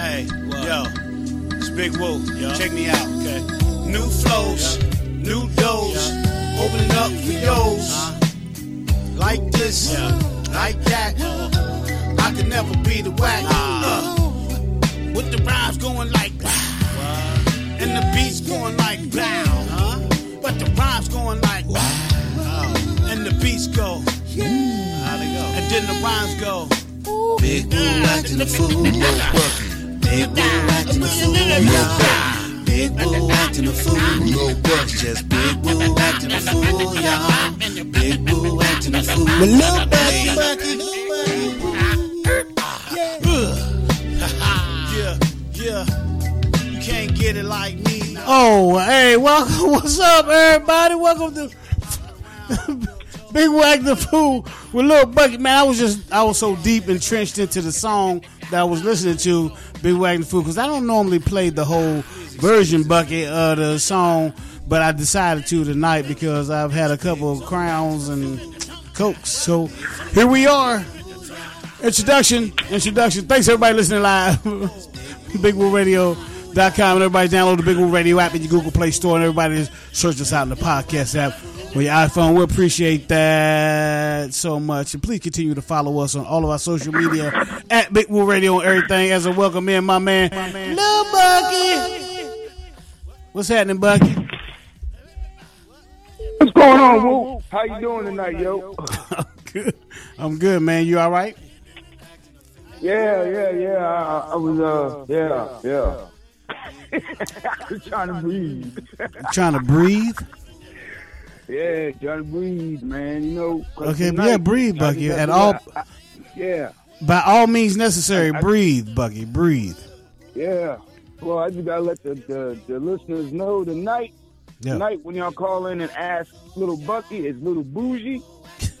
Hey, yo, it's Big Woo. Check me out, okay? New flows, new doors, opening up for yo's. Uh-huh. Like this, yeah. like that. Uh-huh. I can never be the whack. Ah. Uh, with the rhymes going like wow. and the beats going like wow. Uh-huh. But the rhymes going like wow. And the beats go. How they go? And then the rhymes go. Big Woo acting a fool. Big a fool. Big fool. Just Big fool, y'all. Big fool. Oh, hey, welcome. What's up, everybody? Welcome to Big Wag the Fool with Little Bucket. Man, I was just, I was so deep entrenched into the song that I was listening to, Big Wag the Fool, because I don't normally play the whole version bucket of the song, but I decided to tonight because I've had a couple of crowns and cokes. So here we are. Introduction, introduction. Thanks everybody listening live. BigWooRadio.com and everybody download the Big Woo Radio app in your Google Play Store and everybody just search us out in the podcast app on your iPhone. We appreciate that so much. And please continue to follow us on all of our social media at Big Woo Radio and everything. As a welcome in, my man, Lil Bucky. What's happening, Bucky? What's going on, Woo? How you doing tonight, yo? I'm good. I'm good, man. You all right? Yeah, yeah, yeah. I, I was, uh, yeah, yeah. I trying to breathe. Trying to breathe? yeah, trying to breathe, man. You know. Okay, tonight, yeah, breathe, Bucky. At all, I- yeah, by all means necessary, breathe, Bucky. Breathe. yeah. Well, I just gotta let the, the, the listeners know tonight. Yeah. Tonight, when y'all call in and ask Little Bucky, it's Little Bougie.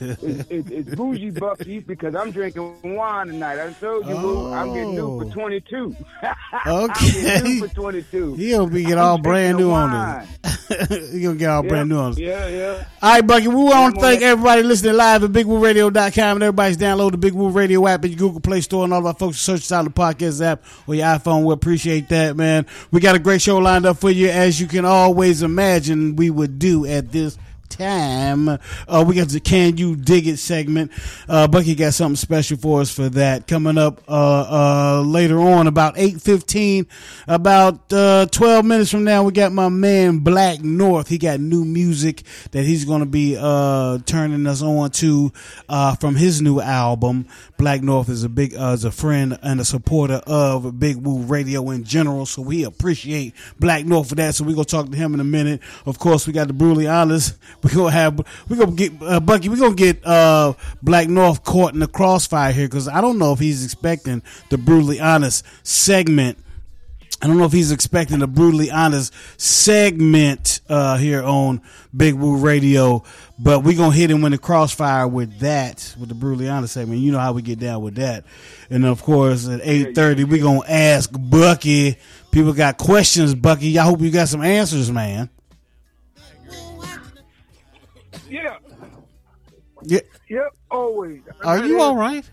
it's, it's, it's Bougie Bucky because I'm drinking wine tonight. I told you, Woo, I'm getting new Oh. for 22. Okay. I'm getting new for 22. He gonna be get all I'm brand new wine. on this. he gonna get all Yeah, brand new on this. Yeah, yeah. All right, Bucky. We want to thank everybody listening live at BigWooRadio.com and everybody's download the Big Woo Radio app in your Google Play Store and all of our folks search us out the podcast app or your iPhone. We appreciate that, man. We got a great show lined up for you, as you can always imagine we would do at this time. Uh, we got the Can You Dig It segment. Uh, Bucky got something special for us for that coming up uh, uh, later on about 8.15. About uh, 12 minutes from now, we got my man Blakk North. He got new music that he's going to be uh, turning us on to from his new album. Blakk North is a big, is a friend and a supporter of Big Woo Radio in general, so we appreciate Blakk North for that. So we're gonna talk to him in a minute. Of course, we got the brutally honest. We're gonna have we're gonna get uh, Bucky. We're gonna get uh, Blakk North caught in the crossfire here because I don't know if he's expecting the brutally honest segment. I don't know if he's expecting a brutally honest segment uh, here on Big Woo Radio, but we're gonna hit him in the crossfire with that, with the brutally honest segment. You know how we get down with that, and of course at eight thirty we're gonna ask Bucky. People got questions, Bucky. I hope you got some answers, man. Yeah. Yeah, Yep. Always. are you all right,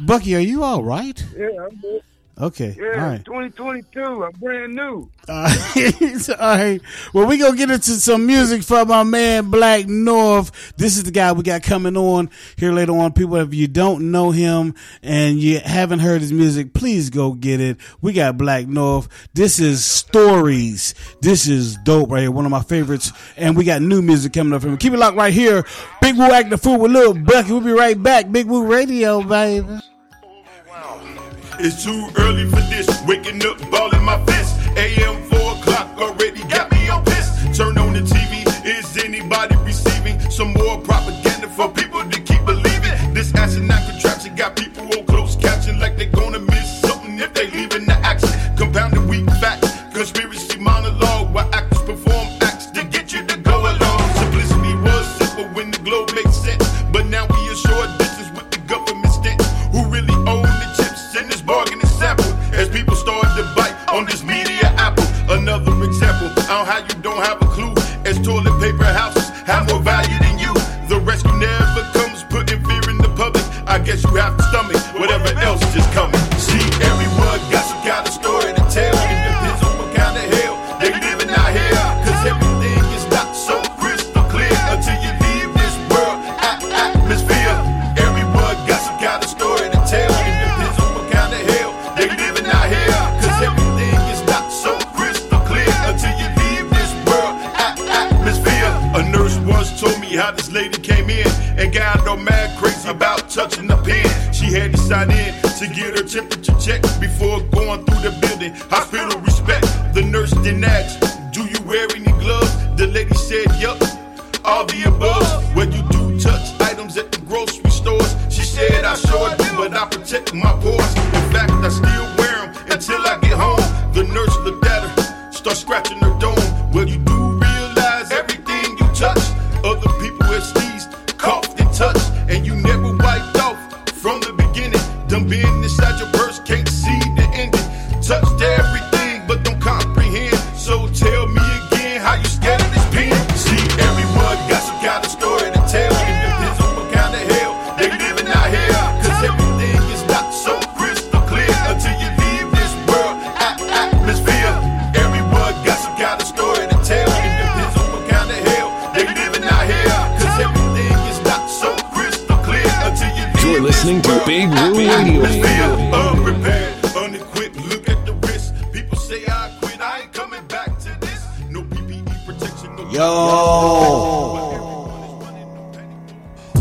Bucky? Are you all right? Yeah. I'm good. Okay, Yeah. all right. 2022. I'm brand new. All right. All right. Well, we gonna get into some music from my man Blakk North. This is the guy we got coming on here later on. People, if you don't know him and you haven't heard his music, please go get it. We got Blakk North. This is Stories. This is dope right here. One of my favorites. And we got new music coming up from him. Keep it locked right here. Big Woo Act the fool with Lil Bucky. We'll be right back. Big Woo Radio, baby. It's too early for this. Waking up, ball in my fist. AM listening to Big Woo Radio. Unprepared, unequipped, look at the risk. People say I quit, I ain't coming back to this. No PPE protection, no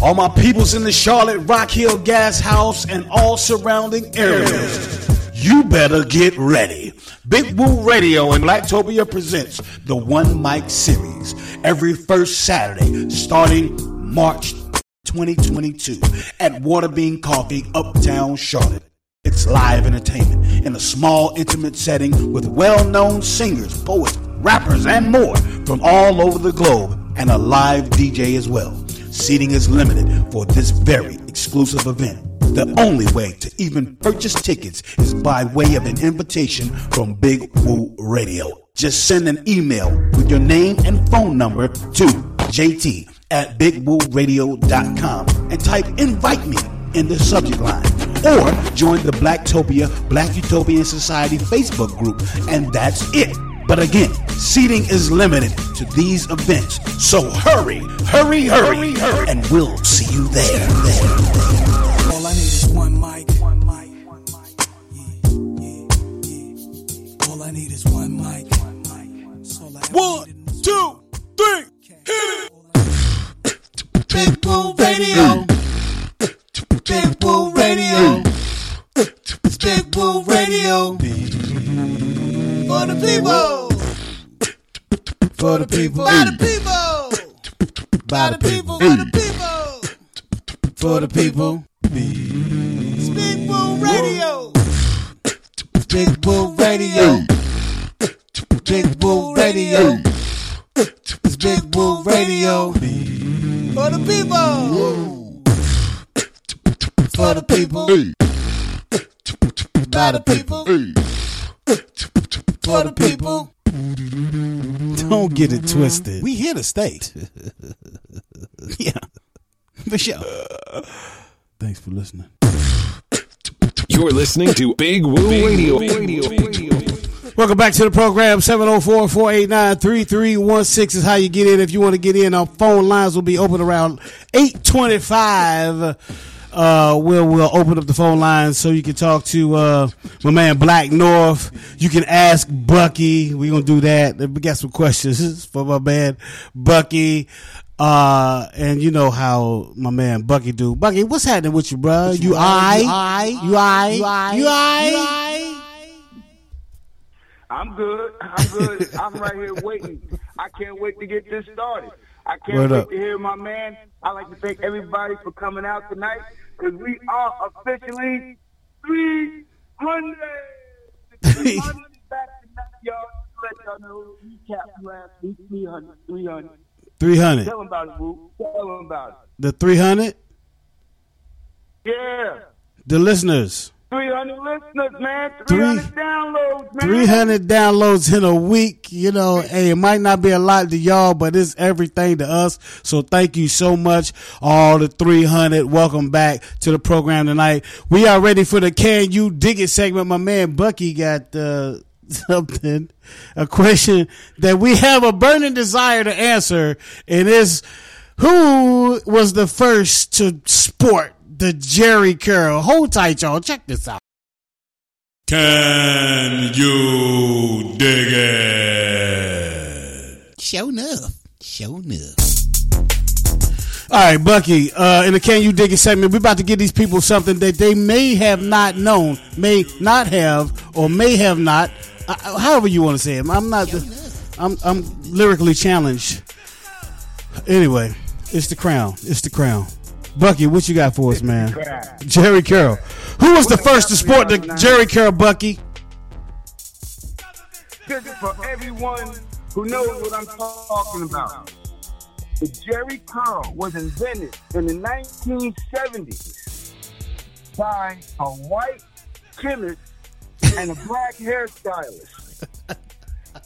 All my peoples in the Charlotte Rock Hill Gas House and all surrounding areas, you better get ready. Big Woo Radio and Blacktopia presents the One Mic Series every first Saturday starting March 2022 at Waterbean Coffee, Uptown Charlotte. It's live entertainment in a small, intimate setting with well known singers, poets, rappers, and more from all over the globe, and a live DJ as well. Seating is limited for this very exclusive event. The only way to even purchase tickets is by way of an invitation from Big Woo Radio. Just send an email with your name and phone number to jt at bigwooradio.com and type invite me in the subject line. Or join the Blacktopia Black Utopian Society Facebook group, and that's it. But again, seating is limited to these events. So hurry, hurry, hurry, hurry, and we'll see you there. there. All I need is one mic. One mic. One mic. Yeah, yeah, yeah. All I need is one mic. One Woo Radio. Woo Radio. Big Woo Radio. For the people. For the people, By the people. by the people, For the people. for the people. Woo Radio. Woo Radio. Woo Radio. It's Big Woo Radio. For the people. For the people. By the people. For the people. Don't get it twisted. We here to stay. yeah, for sure. Thanks for listening. You're listening to Big Woo Radio. Welcome back to the program. 704-489-3316 is how you get in. If you want to get in, our phone lines will be open around 825. Uh, we'll, we'll open up the phone lines so you can talk to, uh, my man Blakk North. You can ask Bucky. We're going to do that. We got some questions for my man Bucky. Uh, and you know how my man Bucky do. Bucky, what's happening with you, bro? You I, you I, you I, I'm good. I'm good. I'm right here waiting. I can't wait to get this started. I can't Word wait up. to hear my man. I'd like to thank everybody for coming out tonight because we are officially 300. 300 back tonight, y'all. Let y'all know. Recap last week. 300. 300. 300. Tell them about it. Tell them about it. The 300? Yeah. The listeners. 300 listeners, man. Three- 300 downloads, man. 300 downloads in a week. You know, hey, it might not be a lot to y'all, but it's everything to us. So thank you so much, all the 300. Welcome back to the program tonight. We are ready for the Can You Dig It segment. My man Bucky got uh, something, a question that we have a burning desire to answer, and it's who was the first to sport the Jheri curl? Hold tight, y'all. Check this out. Can you dig it? Show enough. Show enough. All right, Bucky. Uh, in the Can You Dig It segment, we're about to give these people something that they may have not known, may not have, or may have not. Uh, however you want to say it. I'm not. The, I'm I'm lyrically challenged. Anyway, it's the crown. It's the crown. Bucky, what you got for us, man? Jheri curl. Who was the first to sport the Jheri curl Bucky? This is for everyone who knows what I'm talking about. The Jheri curl was invented in the 1970s by a white chemist and a black hairstylist.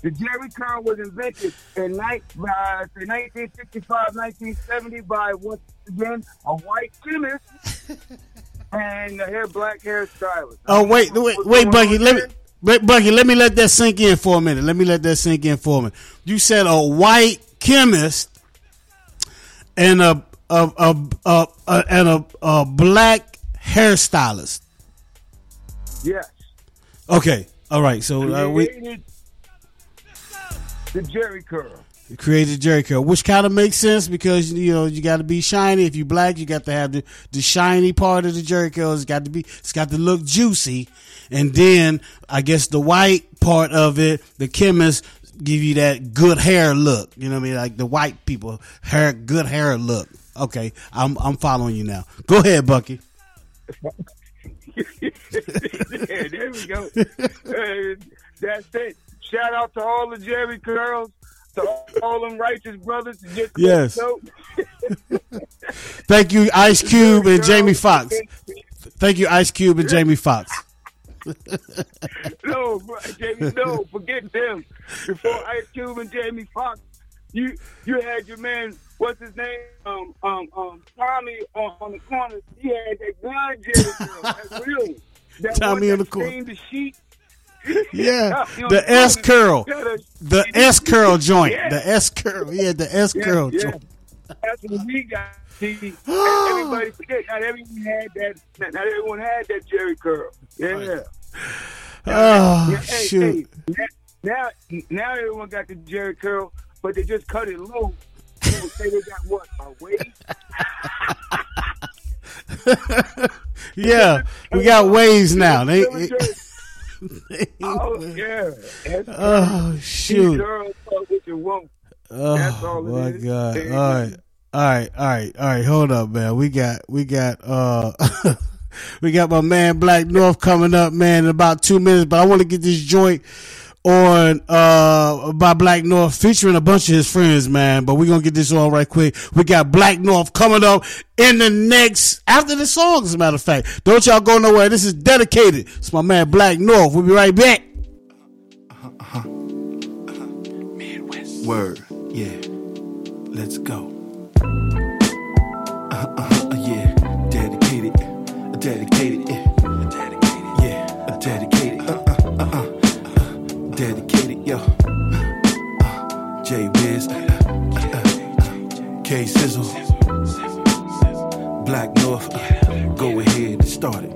The Jheri curl was invented in ni- by, say, 1965, 1970 by once again a white chemist and a hair black hairstylist. Oh wait, wait, wait, Bucky. Let me, there? wait, Bucky. Let me let that sink in for a minute. Let me let that sink in for a minute. You said a white chemist and a a a, a, a and a, a black hairstylist. Yes. Okay, all right. So uh, we created the Jheri curl. created Jheri curl, which kind of makes sense because you know you got to be shiny. If you black, you got to have the, the shiny part of the Jheri curl. It's got to be, it's got to look juicy, and then I guess the white part of it, the chemist give you that good hair look. You know what I mean? Like the white people hair, good hair look. Okay, I'm I'm following you now. Go ahead, Bucky. yeah, there we go. Uh, that's it. Shout out to all the Jheri curls, to all them righteous brothers. Yes. Thank you, Ice Cube and Jamie Foxx. Thank you, Ice Cube and Jamie Foxx. no, Jamie, no, forget them. Before Ice Cube and Jamie Foxx, you you had your man, what's his name? Um, um, um, Tommy on, on the corner. He had that gun Jheri curl. That's real. That Tommy on the corner. The sheet. Yeah, the S curl, the- S curl joint, Yeah. the S curl. Yeah, the S Yeah, curl yeah. joint. That's what we got. See, everybody forget. Not everyone had that. Not, not everyone had that Jheri curl. Yeah. Oh Yeah, hey, shoot! hey, now, now everyone got the Jheri curl, but they just cut it low. People say they got what a waist. Yeah, we got waves now. They, oh yeah. That's oh shoot! girls fuck what you want. That's Oh my god! All right, all right, all right, all right. Hold up, man. We got, we got, uh, we got my man Blakk North coming up, man, in about two minutes. But I want to get this joint on uh by Blakk North featuring a bunch of his friends, man. But we're gonna get this on right quick. We got Blakk North coming up in the next after the song, as a matter of fact. Don't y'all go nowhere. This is dedicated. It's my man Blakk North. We'll be right back. Word, yeah. Let's go. Uh, uh, yeah. Dedicated, dedicated, yeah. J Wiz, K Sizzle, Blakk North. Go ahead and start it.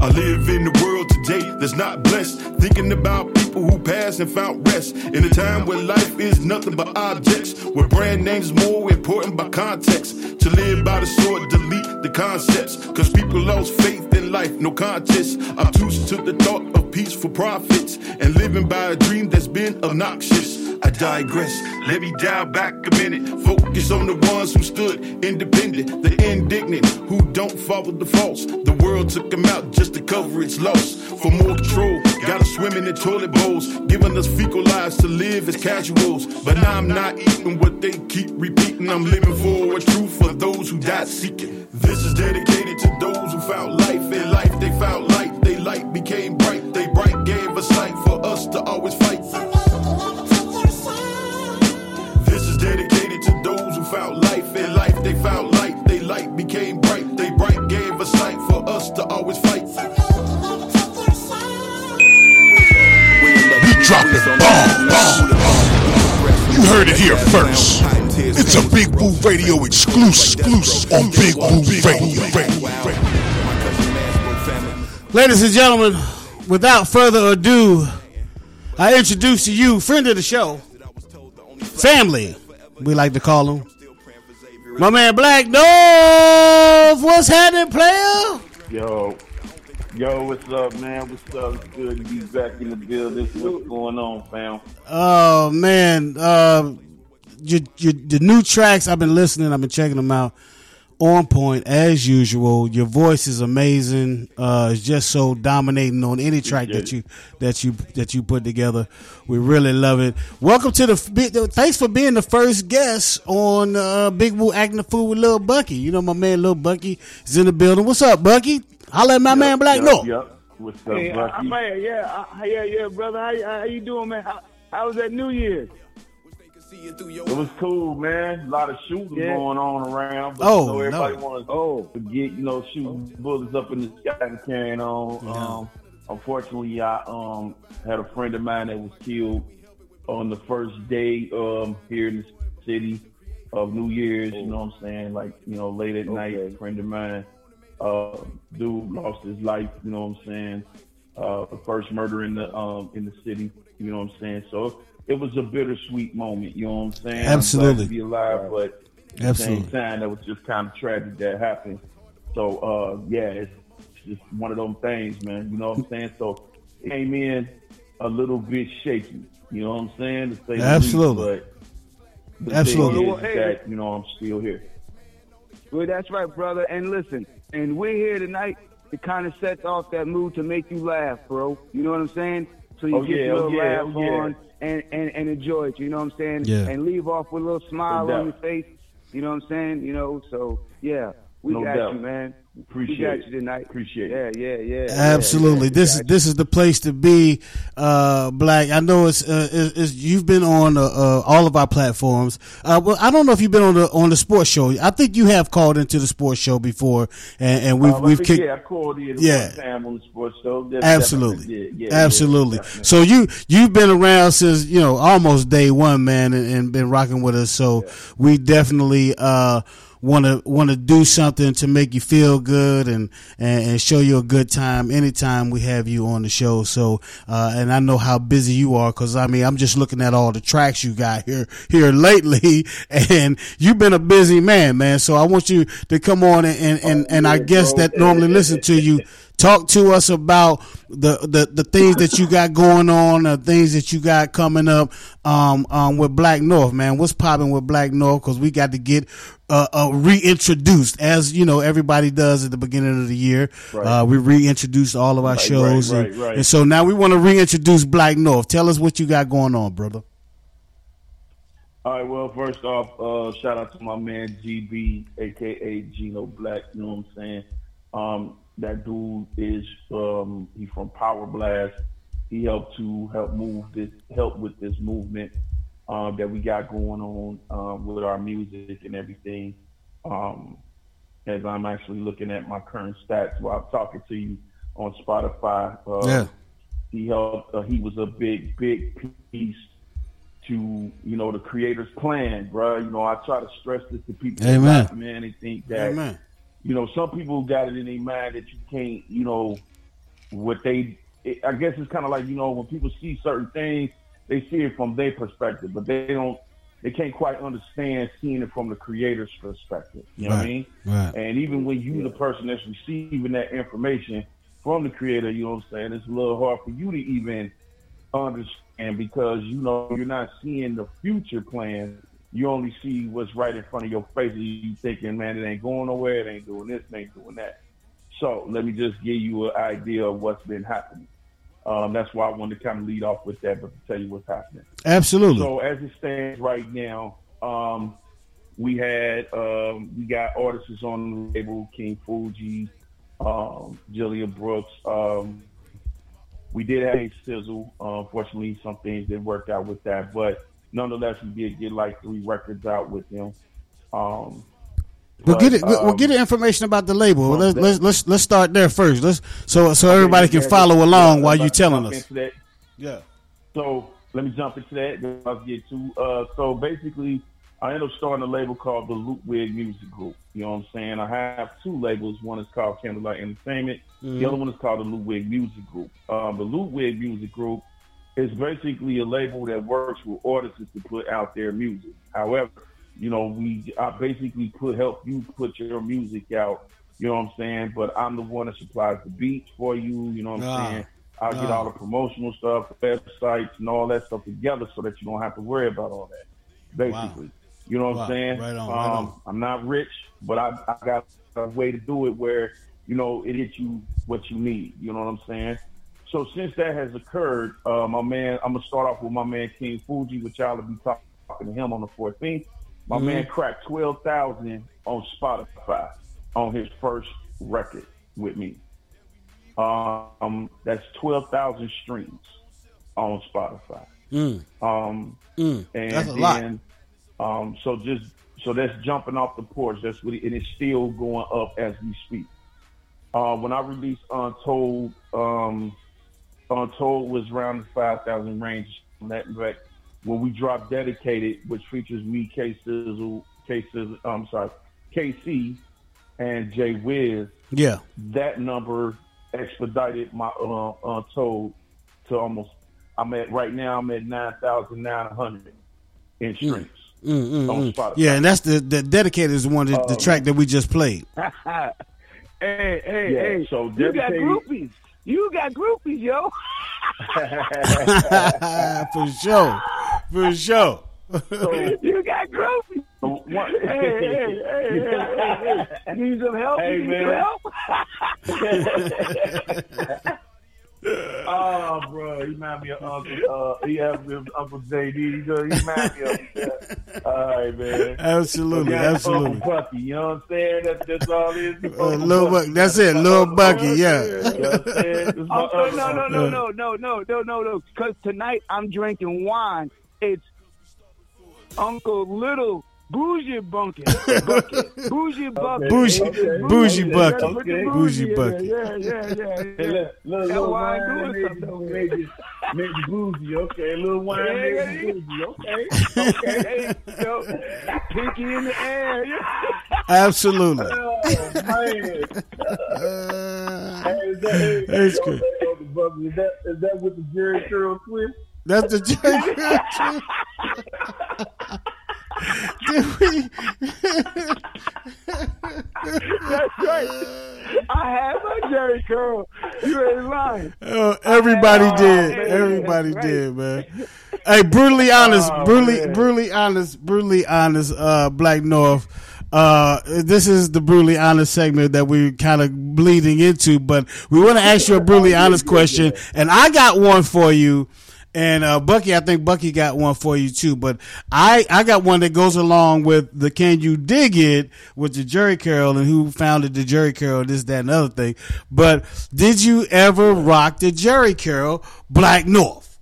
I live in the world today that's not blessed. Thinking about people who passed and found rest. In a time where life is nothing but objects. Where brand names more important by context. To live by the sword, delete the concepts. Cause people lost faith in life, no contest. Obtuse to the thought of peaceful profits. And living by a dream that's been obnoxious. I digress. Let me dial back a minute. Focus on the ones who stood independent, the indignant, who don't follow the false. The world took them out just to cover its loss. For more control, got us swimming in toilet bowls, giving us fecal lives to live as casuals. But now I'm not eating what they keep repeating. I'm living for a truth for those who died seeking. This is dedicated to those who found life. In life, they found light. They light became bright. They bright gave us light for us to always they found light. They light became bright. They bright gave us light for us to always fight. We dropping bomb, bomb. You heard it here first. It's a Big Woo Radio exclusive on Big Woo Radio. Ladies and gentlemen, without further ado, I introduce to you friend of the show, family, we like to call him, My man Black Dove, what's happening, player? Yo, yo, what's up, man? What's up? It's good to be back in the building. What's going on, fam? Oh man, uh, your, your, the new tracks I've been listening, I've been checking them out. On point as usual. Your voice is amazing. Uh, it's just so dominating on any track that you that you that you put together. We really love it. Welcome to the. Thanks for being the first guest on uh, Big Woo acting the fool with Lil Bucky. You know my man Lil Bucky is in the building. What's up, Bucky? Holla at my man Black yep, North. Yep. What's up, Hey, Bucky? I'm here. Yeah, yeah, yeah, brother. How, you- how you doing, man? How, how was that New Year's? It was cool, man. A lot of shooting Yeah. going on around. But, Oh, you know, everybody no. wants Oh. to get, you know, shooting bullets up in the sky and carrying on. Um, unfortunately, I um had a friend of mine that was killed on the first day um here in the city of New Year's. You know what I'm saying? Like, you know, late at night, a friend of mine, uh, dude lost his life. You know what I'm saying? Uh, the first murder in the um in the city. You know what I'm saying? So it was a bittersweet moment. You know what I'm saying? I'm glad Absolutely. to be alive, but at the same time, that was just kind of tragic that happened. So uh, yeah, it's just one of them things, man. You know what I'm saying? So it came in a little bit shaky. You know what I'm saying? To say the least, Absolutely. but the Absolutely. thing Well, hey. that you know I'm still here. Well, that's right, brother. And listen, and we're here tonight to kind of set off that mood to make you laugh, bro. You know what I'm saying? So you Oh, get yeah, your oh, little yeah, laugh oh, yeah. on and, and, and enjoy it. You know what I'm saying? Yeah. And leave off with a little smile No on your face. You know what I'm saying? You know, so yeah, we No got doubt. you, man. Appreciate we got it. you tonight. Appreciate yeah, it. Yeah, yeah, yeah. Absolutely. yeah, this is this is the place to be, uh, Black. I know it's, uh, it's, it's you've been on uh, uh, all of our platforms. Uh, well, I don't know if you've been on the on the sports show. I think you have called into the sports show before, and, and we've Um, we've think, kicked. yeah, I called in Yeah. one time on the sports show. That Absolutely, definitely. Yeah, absolutely. yeah, so you you've been around since you know almost day one, man, and, and been rocking with us. So we definitely uh want to want to do something to make you feel good and, and and show you a good time anytime we have you on the show. So uh and I know how busy you are because I mean I'm just looking at all the tracks you got here here lately, and you've been a busy man, man. So I want you to come on and and and, and I guess that normally listen to you talk to us about the, the, the things that you got going on, the things that you got coming up um, um, with Blakk North, man. What's popping with Blakk North? Because we got to get uh, uh, reintroduced, as you know, everybody does at the beginning of the year. Right. Uh, we reintroduced all of our Right, shows, right, and, right, right. and so now we want to reintroduce Blakk North. Tell us what you got going on, brother. All right. Well, first off, uh, shout out to my man GB, aka Gino Black. You know what I'm saying? Um, that dude is um, he from Power Blast. He helped to help move this, help with this movement um, that we got going on um, with our music and everything. Um, as I'm actually looking at my current stats while I'm talking to you on Spotify. Uh, Yeah. He helped. Uh, he was a big, big piece to you know the creator's plan, bro. You know, I try to stress this to people. Amen. Man, they think that Amen. You know some people got it in their mind that you can't, you know, what they. It, I guess it's kind of like you know when people see certain things, they see it from their perspective, but they don't. They can't quite understand seeing it from the creator's perspective. You know what I mean? right. And even when you, the person that's receiving that information from the creator, you know what I'm saying, it's a little hard for you to even understand because you know you're not seeing the future plan. You only see what's right in front of your face, and you thinking, man, it ain't going nowhere. It ain't doing this. It ain't doing that. So let me just give you an idea of what's been happening. Um, that's why I wanted to kind of lead off with that, but to tell you what's happening. Absolutely. So as it stands right now, um, we had um, we got artists on the label, King Fuji, um, Jillian Brooks. Um, we did have a sizzle. Uh, unfortunately, some things didn't work out with that, but nonetheless, we did get like three records out with them. Um, We'll but, get it. We'll um, get the information about the label. well, let's, let's let's let's start there first. Let's so so everybody can follow along while you're telling us. Yeah. So let me jump into that. Then I'll get to. Uh, so basically, I ended up starting a label called the Ludwig Music Group. You know what I'm saying? I have two labels. One is called Candlelight Entertainment. The other one is called the Ludwig Music Group. Um, the Ludwig Music Group is basically a label that works with artists to put out their music. However, you know, we I basically put help you put your music out. You know what I'm saying? But I'm the one that supplies the beats for you. You know what I'm Ah, saying? I'll get ah. all the promotional stuff, websites, and all that stuff together so that you don't have to worry about all that. Basically, you know what Wow. I'm saying? Right on, right um, on. I'm not rich, but I, I got a way to do it where you know it hits you what you need. You know what I'm saying? So since that has occurred, uh, my man, I'm gonna start off with my man King Fuji, which y'all will be talk- talking to him on the 14th. My Mm-hmm. man cracked 12,000 on Spotify on his first record with me. Um, that's 12,000 streams on Spotify. Mm, Um, mm. and That's a lot. then, um, so just so that's jumping off the porch. That's what, it, and it's still going up as we speak. Uh, when I released Untold, um, Untold was around the five thousand range. From that back when we dropped Dedicated, which features me, K Sizzle, K Sizzle, I'm sorry, KC, and Jay Wiz. Yeah. That number expedited my uh, Untold to almost. I'm at right now. I'm at nine thousand nine hundred in streams Mm, mm, on mm. Yeah, and that's the the dedicated is the one that, the Um, track that we just played. hey, hey, Yeah, hey. so you got dedicated- groupies. You got groupies, yo. For sure. For sure. you got groupies. So one- Hey, hey, hey, hey, hey, hey. Need some help? Hey, Need man. some help? Oh, bro, he remind me of Uncle. Uh, he have me of Uncle JD. He just- he remind me of. him. All right, man. Absolutely, absolutely. Uncle Bucky, you know what I'm saying? That's, that's all it is. Uh, Lil Buck, that's it, Lil Bucky, yeah. You know what I'm saying? This is my Oh, uncle. no, no, no, no, no, no, no, no, no. Because tonight I'm drinking wine. It's Uncle Little Bougie Bunkin. Bucket. Bougie Bucket. Bougie- Okay. bougie bucket. Okay. Bougie bucket. Yeah, yeah, yeah. Hey, yeah. look, little, That little wine wine doing something. you, made you, made you bougie. Okay, little wine Yeah, made yeah, you bougie. Okay, okay. Hey, yo, pinky in the air. Absolutely. Oh, man. Uh, Hey, is that, hey, That's good. Is that, is that with the Jheri curl twist? that's the Did we? That's right. I have a Jheri curl. You ain't lying. Oh, everybody Oh, did. man, Everybody did, man. Hey, brutally honest, Oh, brutally, man. brutally honest, brutally honest. Uh, Blakk North. Uh, this is the brutally honest segment that we're kind of bleeding into, but we want to ask you a brutally honest question, and I got one for you. And uh, Bucky, I think Bucky got one for you too. But I, I got one that goes along with the "Can You Dig It" with the Jheri curl and who founded the Jheri curl, this, that, and other thing. But did you ever rock the Jheri curl Blakk North?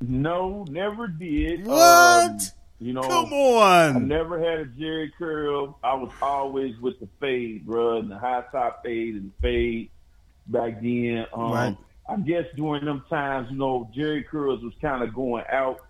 No, never did. What? Um, you know, Come on. I never had a Jheri curl. I was always with the fade, bro, and the high top fade and fade back then. Um, Right. I guess during them times, you know, Jheri curls was kind of going out,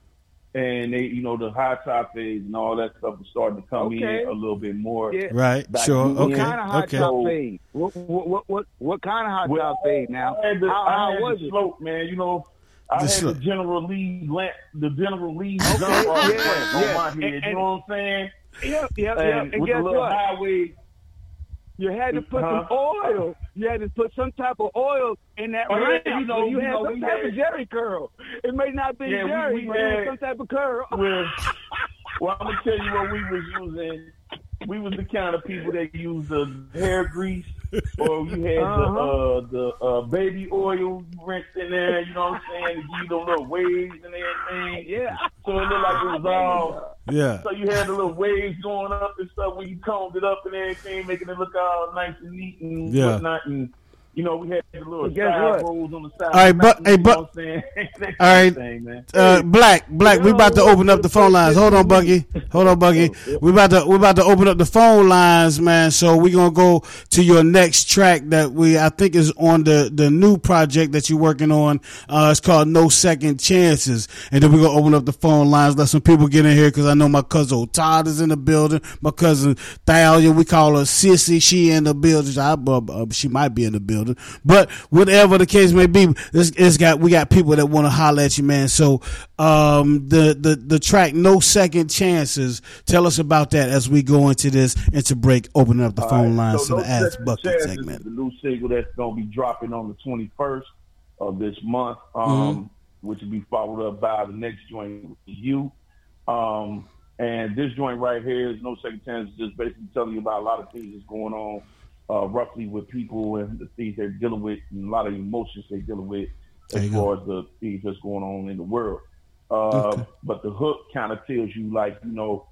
and they, you know, the high top fades and all that stuff was starting to come Okay. in a little bit more. Yeah. Right. Back Sure. then. What Okay. kind of hot Okay. top fade? What what what what, what kind of hot Well, top fade now? I had the, how I how had was the it? man. You know, I The had slope. the General Lee lamp, the General Lee Okay, jump off yeah, on yeah. my head. and- you know what I'm saying? Yep, yep, And yep. And with guess the little what? highway. You had to put Huh? some oil. You had to put some type of oil in that Oh, yeah, you know, you you had know, some type had- of Jheri curl. It may not be Yeah, Jerry, we but had- some type of curl. Well, well, I'm gonna tell you what we was using. We was the kind of people that used the hair grease, or you had Uh-huh. the uh, the uh, baby oil you rinsed in there. You know what I'm saying? To give you them little waves and everything. Yeah. So it looked like it was all. Yeah. So you had the little waves going up and stuff when you combed it up and everything, making it look all nice and neat and Yeah. whatnot. And you know, we had the little But side what? rolls on the side. All right, of the but- hey, you but- know what I'm saying? All right. thing, man. Uh, Black, Black, we about to open up the phone lines. Hold on, Bucky. Hold on, Bucky. We about to we about to open up the phone lines, man. So we gonna go to your next track that we I think is on the the new project that you're working on. Uh, it's called No Second Chances, and then we are gonna open up the phone lines. Let some people get in here because I know my cousin Todd is in the building. My cousin Thalia, we call her Sissy. She in the building. I, uh, uh, she might be in the building. But whatever the case may be, it's, it's got we got people that want to holler at you, man. So um, the the the track "No Second Chances." Tell us about that as we go into this into break, opening up the All phone right, lines so to the No Ask Bucket segment. The new single that's gonna be dropping on the 21st of this month, um, Mm-hmm. which will be followed up by the next joint, you. Um, and this joint right here is no second chance. Just basically telling you about a lot of things that's going on, uh, roughly with people and the things they're dealing with, and a lot of emotions they're dealing with as you go. far as the things that's going on in the world. Uh, But the hook kind of tells you, like, you know,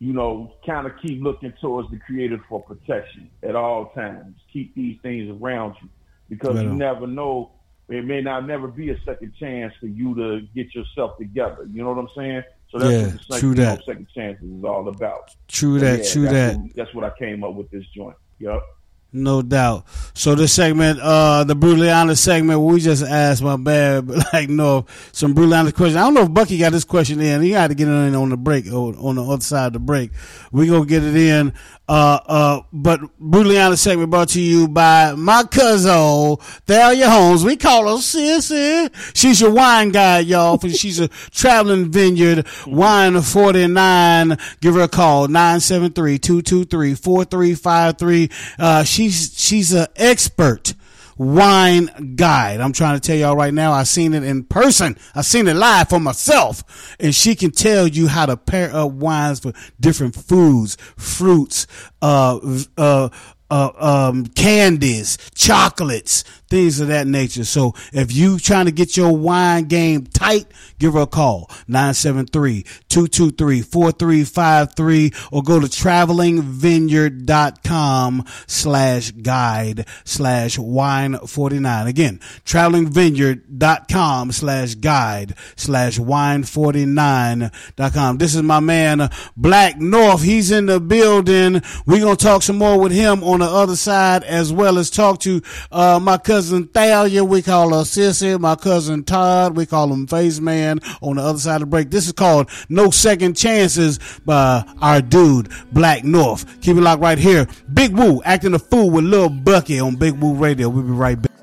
you know, kind of keep looking towards the creator for protection at all times. Keep these things around you because Right you on. never know. It may not never be a second chance for you to get yourself together. You know what I'm saying? So that's Yeah, what the second, true you know, that. second chances is all about. True that, yeah, true that's that. What, that's what I came up with this joint. Yep. No doubt. So this segment, uh, the brutally honest segment, we just asked my bad, like no, some brutally honest question. I don't know if Bucky got this question in. He had to get it in on the break, on on the other side of the break. We gonna get it in. Uh, uh, but brutally honest segment brought to you by my cousin Thalia Holmes. We call her Sissy. She's your wine guide, y'all. She's a traveling vineyard wine 49. Give her a call 973-223-4353. Uh, she's she's an expert wine guide. I'm trying to tell y'all right now, I've seen it in person. I've seen it live for myself. And she can tell you how to pair up wines for different foods, fruits, uh, uh, uh, um, candies, chocolates, things of that nature. So if you trying to get your wine game tight, give her a call, 973-223-4353 or go to travelingvineyard.com slash guide slash wine 49. Again, travelingvineyard.com slash guide slash wine 49.com. This is my man, Blakk North. He's in the building. We're going to talk some more with him on the other side as well as talk to, uh, my cousin Thalia. We call her Sissy. My cousin Todd. We call him Face Man on the other side of the break. This is called No Second Chances by our dude, Blakk North. Keep it locked right here. Big Woo acting a fool with Lil Bucky on Big Woo Radio. We'll be right back.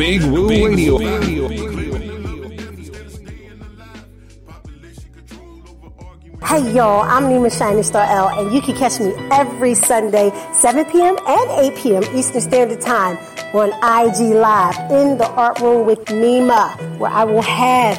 Big Woo Radio. Hey y'all, I'm Nima Shining Star L, and you can catch me every Sunday, 7 p.m. and 8 p.m. Eastern Standard Time on IG Live in the Art Room with Nima, where I will have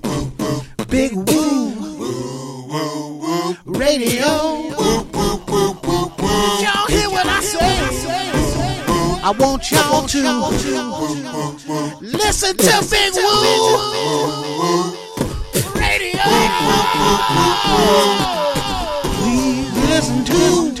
Big Woo Woo, woo, woo. Radio. Woo, woo, woo, woo, woo. Y'all hear what I say? I want y'all to listen to Big Woo Radio. Please listen to.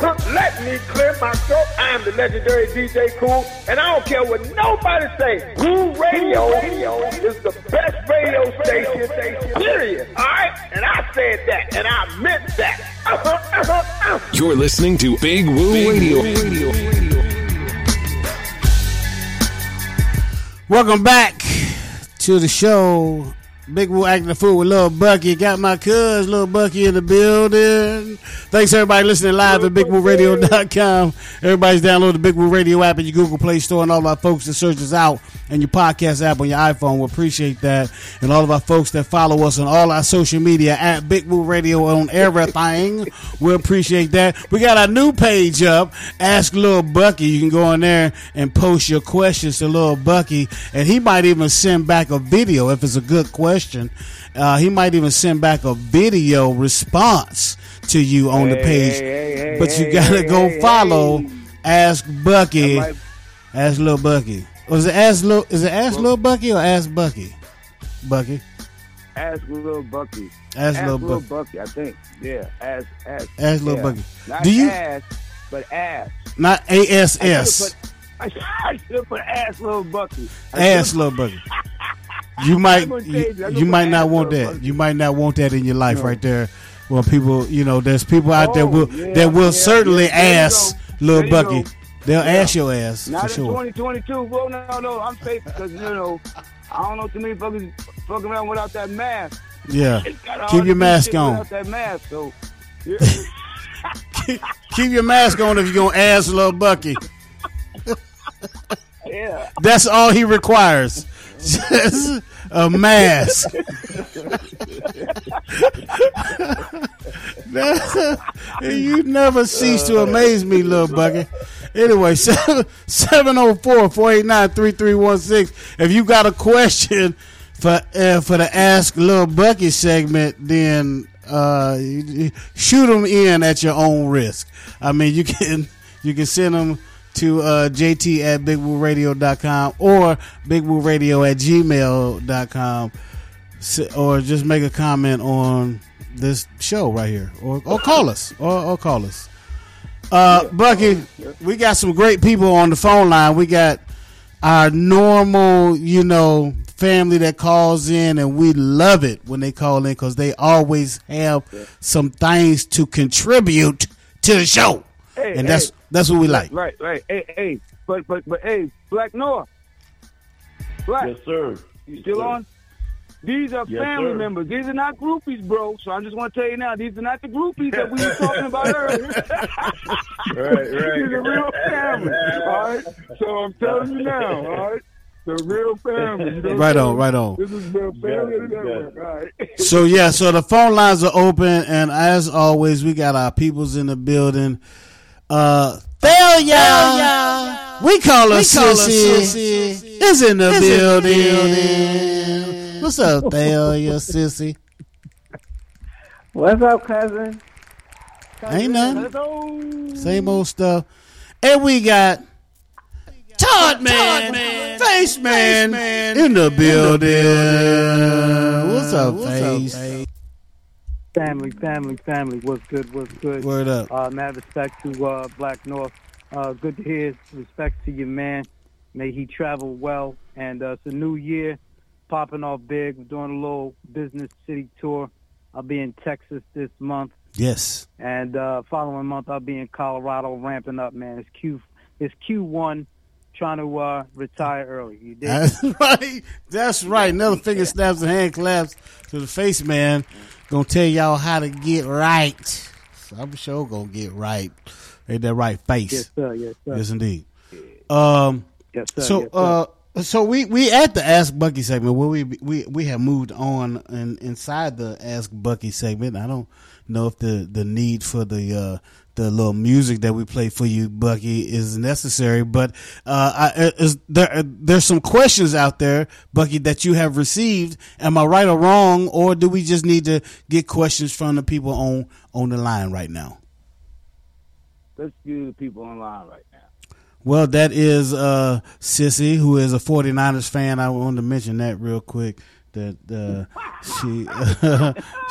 Let me clear my throat. I am the legendary DJ Cool, and I don't care what nobody say. Woo Radio radio is the best radio station, period. All right? And I said that, and I meant that. You're listening to Big Woo Radio. Welcome back to the show. Big Woo acting the fool with Lil Bucky. Got my cuz Lil Bucky in the building. Thanks everybody listening live at BigWooRadio.com. Everybody's download the Big Woo Radio app in your Google Play Store and all of our folks that search us out and your podcast app on your iPhone. We appreciate that. And all of our folks that follow us on all our social media at Big Woo Radio on everything. We appreciate that. We got our new page up, Ask Lil Bucky. You can go on there and post your questions to Lil Bucky, and he might even send back a video if it's a good question. Uh, he might even send back a video response to you on the page. hey, hey, but you gotta hey, go hey, follow hey. Ask Bucky. Might- Ask Lil Bucky. Was it Ask Lil? Is it Ask Lil Bucky or Ask Bucky? Bucky. Ask Lil Bucky. Ask Lil Lil Bucky. Bucky. I think. Yeah. Ask. Ask. Ask Lil yeah. Bucky. Not Do you- ask, but ask. Not ASS. should've put- I should have put ask Lil Bucky. I Ask should've- Lil Bucky. You might you, change it. I'm you might not want that. You might not want that in your life No. right there. Well, people, you know, there's people out there Oh, will yeah, that will yeah, certainly yeah, ask There you Bucky. go. They'll ask your ass Not for in sure. 2022. Well, no, no, I'm safe because you know I don't know too many fuckers fucking around without that mask. Yeah, It's got all keep your mask on. Without that mask, so yeah. Keep your mask on if you're gonna ask little Bucky. yeah. That's all he requires. Just a mask. you never cease to amaze me, little Bucky. Anyway, 704-489-3316. If you got a question for uh, for the Ask Little Bucky segment, then uh, shoot them in at your own risk. I mean, you can you can send them to uh, jt at bigwooradio.com or bigwooradio at gmail.com or just make a comment on this show right here. Or, or call us. Or, or call us. Uh, bucky we got some great people on the phone line. We got our normal you know family that calls in and we love it when they call in because they always have some things to contribute to the show Hey, and that's hey. that's what we like Right, right. Hey, hey, but but but hey, Blakk North. Black. Yes, sir. You still Yes, sir. on? These are Yes, family sir. members. These are not groupies, bro. So I'm just want to tell you now, these are not the groupies that we were talking about earlier. Right, right. These are real family. All right. So I'm telling you now. All right. The real family. You Right I'm on, right on. This is real family Got it, got network. All right. So yeah, so the phone lines are open, and as always, we got our peoples in the building. Uh, Thalia, we call her Sissy, is in the building. What's up, Thalia, Sissy? What's up, cousin? Ain't nothing. Same old stuff. And we got Todd Man, Face Man, in the building. What's up, Face? Family, family, family. What's good? What's good? Word up. Uh, mad respect to uh, Blakk North. Uh, good to hear. Respect to your man. May he travel well. And uh, it's a new year, popping off big. We're doing a little business city tour. I'll be in Texas this month. Yes. And uh, following month, I'll be in Colorado, ramping up. Man, it's Q, it's Q one, trying to uh, retire early. You did. That's right. That's right. Another finger snaps and hand claps to the face man. Gonna tell y'all how to get right. So I'm sure gonna get right. Ain't that right face? Yes, sir. Yes, sir. Yes, indeed. Um. Yes, sir. So, yes, sir. uh, so we we at the Ask Bucky segment where we we we have moved on and inside the Ask Bucky segment. I don't know if the the need for the uh the little music that we play for you, Bucky, is necessary. But uh, I, is there uh, there's some questions out there, Bucky, that you have received. Am I right or wrong, or do we just need to get questions from the people on on the line right now? Let's get the people online right now. Well, that is uh, Sissy, who is a 49ers fan. I wanted to mention that real quick. That uh, she,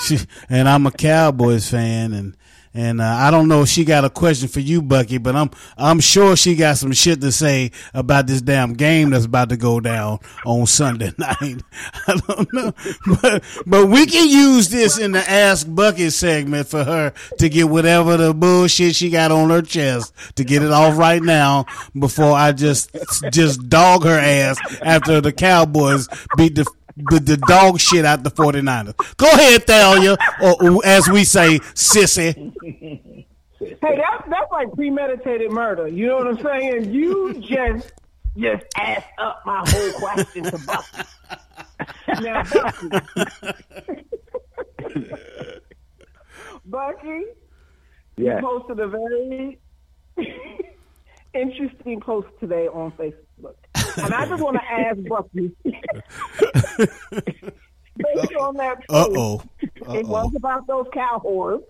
she, and I'm a Cowboys fan, and and uh, I don't know if she got a question for you, Bucky, but I'm I'm sure she got some shit to say about this damn game that's about to go down on Sunday night. I don't know, but but we can use this in the Ask Bucky segment for her to get whatever the bullshit she got on her chest to get it off right now before I just just dog her ass after the Cowboys beat the the, the dog shit out the 49ers. Go ahead, Thalia, or, or as we say, sissy. Hey, that's that's like premeditated murder. You know what I'm saying? You just just asked up my whole question to Bucky. now, Bucky, Bucky, Yeah. you posted a very interesting post today on Facebook, and I just want to ask Bucky. Based on that uh oh, it was about those cow whores.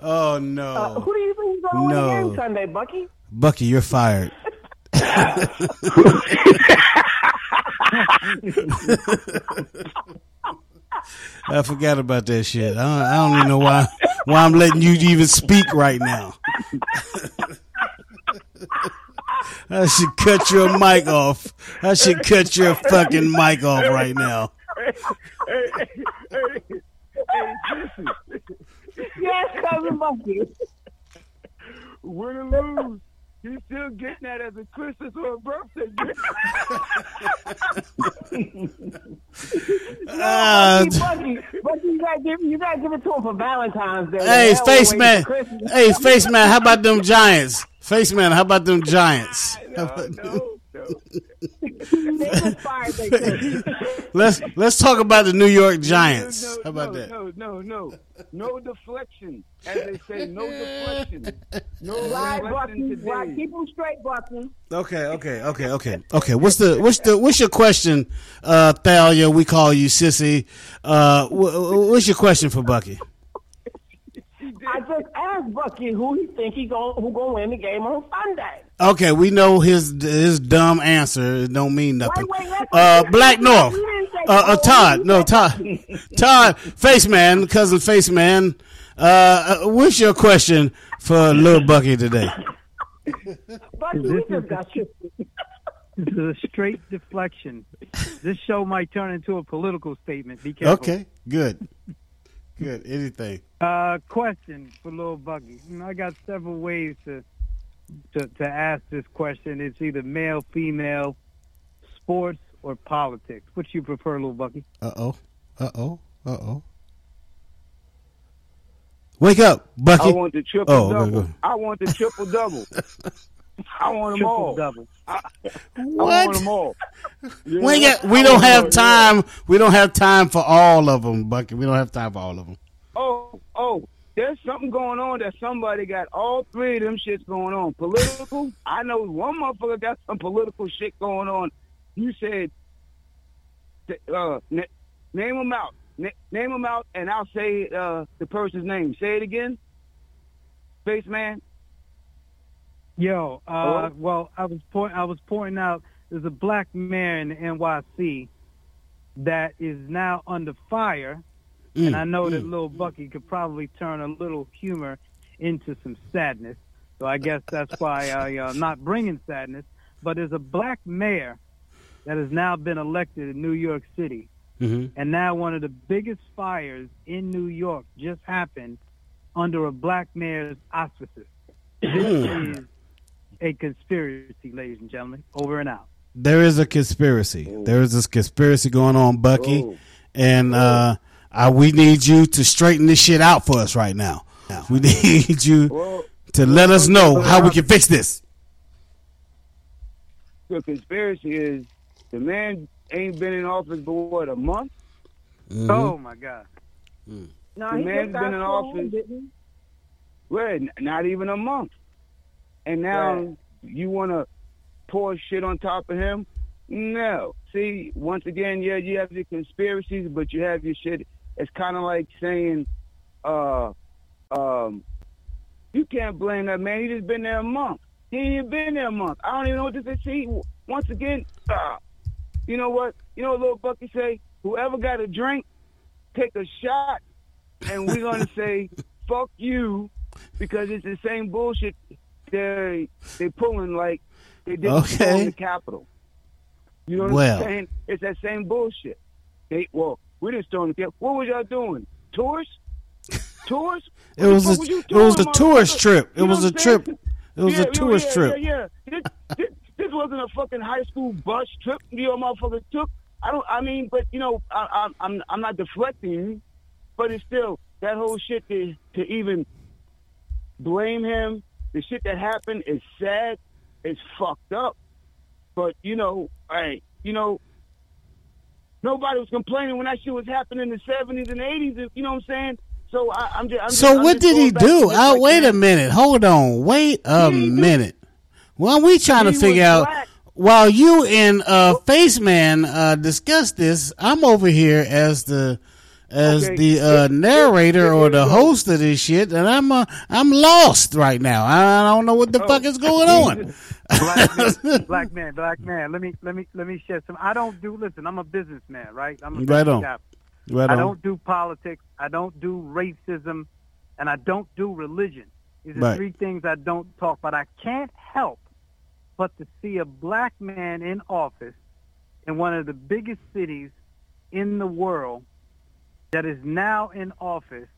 Oh Uh, no. who do you think is going to No. win Sunday, Bucky? Bucky, you're fired. I forgot about that shit. I don't, I don't even know why why I'm letting you even speak right now. I should cut your mic off. I should cut your fucking mic off right now. Yes, cousin Bucky. Win or lose, he's still getting that as a Christmas or a birthday gift. Bucky, Bucky, Bucky, you gotta give you gotta give it to him for Valentine's Day. Hey, Hell, face man. Hey, face man. How about them Giants? Face man. How about them Giants? How about them- They just fired their coach. Let's let's talk about the New York Giants. No, How about no, that? No, no, no. No deflection. As they say, no deflection. No Right, deflection Bucky. Right, keep them straight, Bucky. Okay, okay, okay, okay, okay. What's the what's the what's your question, uh, Thalia? We call you sissy. Uh, what's your question for Bucky? I just asked Bucky who he think he going who gonna win the game on Sunday. Okay, we know his his dumb answer. It don't mean nothing. Wait, wait, Uh, Blakk North. You didn't say Uh, uh. Todd. No, Todd. Todd. Face man, cousin face man. Uh, uh, what's your question for little Bucky today? Bucky, This we is- just got you. This is a straight deflection. This show might turn into a political statement. Be careful. Okay, good, good. Anything. Uh, question for Little Bucky. You know, I got several ways to, to to ask this question. It's either male, female, sports, or politics. Which you prefer, Little Bucky? Uh oh. Uh oh. Uh oh. Wake up, Bucky. I want the triple Oh, double. I want the triple double. I want them all. double. I What? want them all. Yeah, We, got, we don't want have them time. We don't have time for all of them, Bucky. We don't have time for all of them. Oh, oh, there's something going on that somebody got all three of them shits going on. Political, I know one motherfucker got some political shit going on. You said, uh, na- name them out. Na- name them out, and I'll say uh, the person's name. Say it again. Spaceman. Yo, uh, well, I was point, I was pointing out there's a black mayor in the NYC that is now under fire, Mm, and I know that mm. Lil Bucky could probably turn a little humor into some sadness. So I guess that's why I, uh, I'm not bringing sadness. But there's a black mayor that has now been elected in New York City, Mhm. and now one of the biggest fires in New York just happened under a black mayor's auspices. This Hmm. is a conspiracy, ladies and gentlemen. Over and out. There is a conspiracy. There is this conspiracy going on, Bucky, and uh, I, we need you to straighten this shit out for us right now. We need you to let us know how we can fix this. The conspiracy is the man ain't been in office but what a month. Mm-hmm. Oh my God. No, the he man's just been in sworn, office. didn't Well, n- not even a month, and now Right. you want to pour shit on top of him? No. See, once again, yeah, you have your conspiracies, but you have your shit. It's kind of like saying, uh, um, you can't blame that man. He just been there a month. He ain't even been there a month. I don't even know what this is. See, once again, uh, you know what? You know what little Bucky say? Whoever got a drink, take a shot, and we're gonna say fuck you because it's the same bullshit they they pulling like they did Okay. in the Capitol. You know what Well. I'm saying? It's that same bullshit. They well, we didn't storm the Capitol. What was y'all doing? Tours? Tours? It was a it was a tourist trip. It was a what I'm saying? trip. It was Yeah, a tourist yeah, trip. Yeah, yeah. This, this, this wasn't a fucking high school bus trip. You know, motherfuckers took. I don't. I mean, but you know, I, I, I'm I'm not deflecting, but it's still that whole shit to to even blame him. The shit that happened is sad. It's fucked up. But you know, hey, you know, nobody was complaining when that shit was happening in the '70s and '80s. You know what I'm saying? So I, I'm just. I'm just, So I'm what just did he going back to do? Oh, wait that. a minute. Hold on. Wait a minute. Well, we trying to figure out black. while you and uh, Face Man uh, discuss this. I'm over here as the as Okay. the uh, narrator or the host of this shit, and I'm uh, I'm lost right now. I don't know what the fuck is going on. black man, black man, black man. Let me let me let me shed some. I don't do. Listen, I'm a businessman, right? I'm a Right business on. guy. Right I on. don't do politics. I don't do racism, and I don't do religion. These are Right. three things I don't talk about. I can't help but to see a black man in office in one of the biggest cities in the world that is now in office.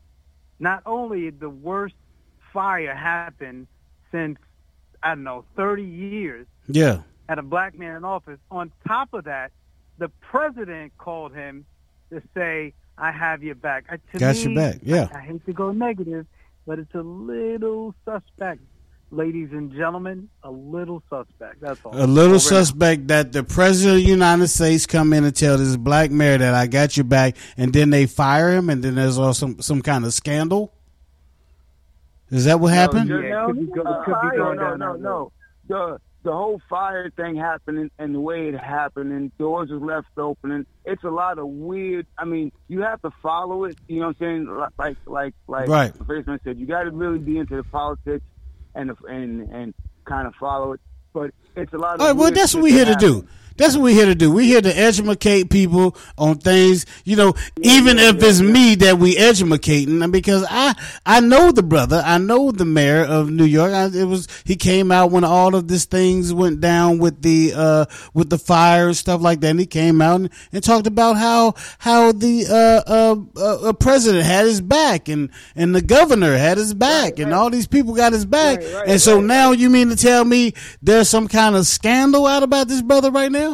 Not only the worst fire happened since I don't know 30 years Yeah. had a black man in office. On top of that, the president called him to say, "I have your back." Uh, To Got me, your back, yeah. I, I hate to go negative, but it's a little suspect, ladies and gentlemen. A little suspect. That's all. A little Over and suspect that the president of the United States come in and tell this black mayor that I got your back, and then they fire him, and then there's also some some kind of scandal. Is that what happened? No, yeah, it uh, could be, could be no, no, no, no. The the whole fire thing happening and the way it happened and doors was left open and it's a lot of weird. I mean, you have to follow it. You know what I'm saying? Like like like Right. the Faceman said, you got to really be into the politics and and and kind of follow it. But it's a lot of. All right, well, that's what we're here to do. That's what we're here to do. We're here to educate people on things, you know, even if it's me that we educating, and because I I know the brother, I know the mayor of New York. I, it was he came out when all of these things went down with the uh with the fire and stuff like that. And he came out and, and talked about how how the uh, uh, uh, president had his back and and the governor had his back and all these people got his back. Right, right, and so right, now you mean to tell me there's some kind of scandal out about this brother right now?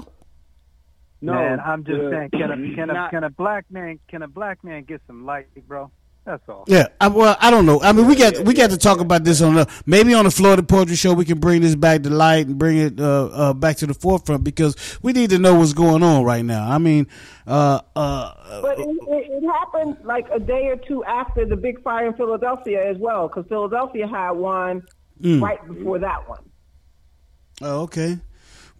No, Man, I'm just uh, saying, can a can a can a black man can a black man get some light, bro? That's all. Yeah, I, well, I don't know. I mean, we got we got to talk about this on the maybe on the Florida Poetry Show. We can bring this back to light and bring it uh, uh, back to the forefront because we need to know what's going on right now. I mean, uh, uh, But it, it, it happened like a day or two after the big fire in Philadelphia as well, because Philadelphia had one Mm. right before that one. oh, okay.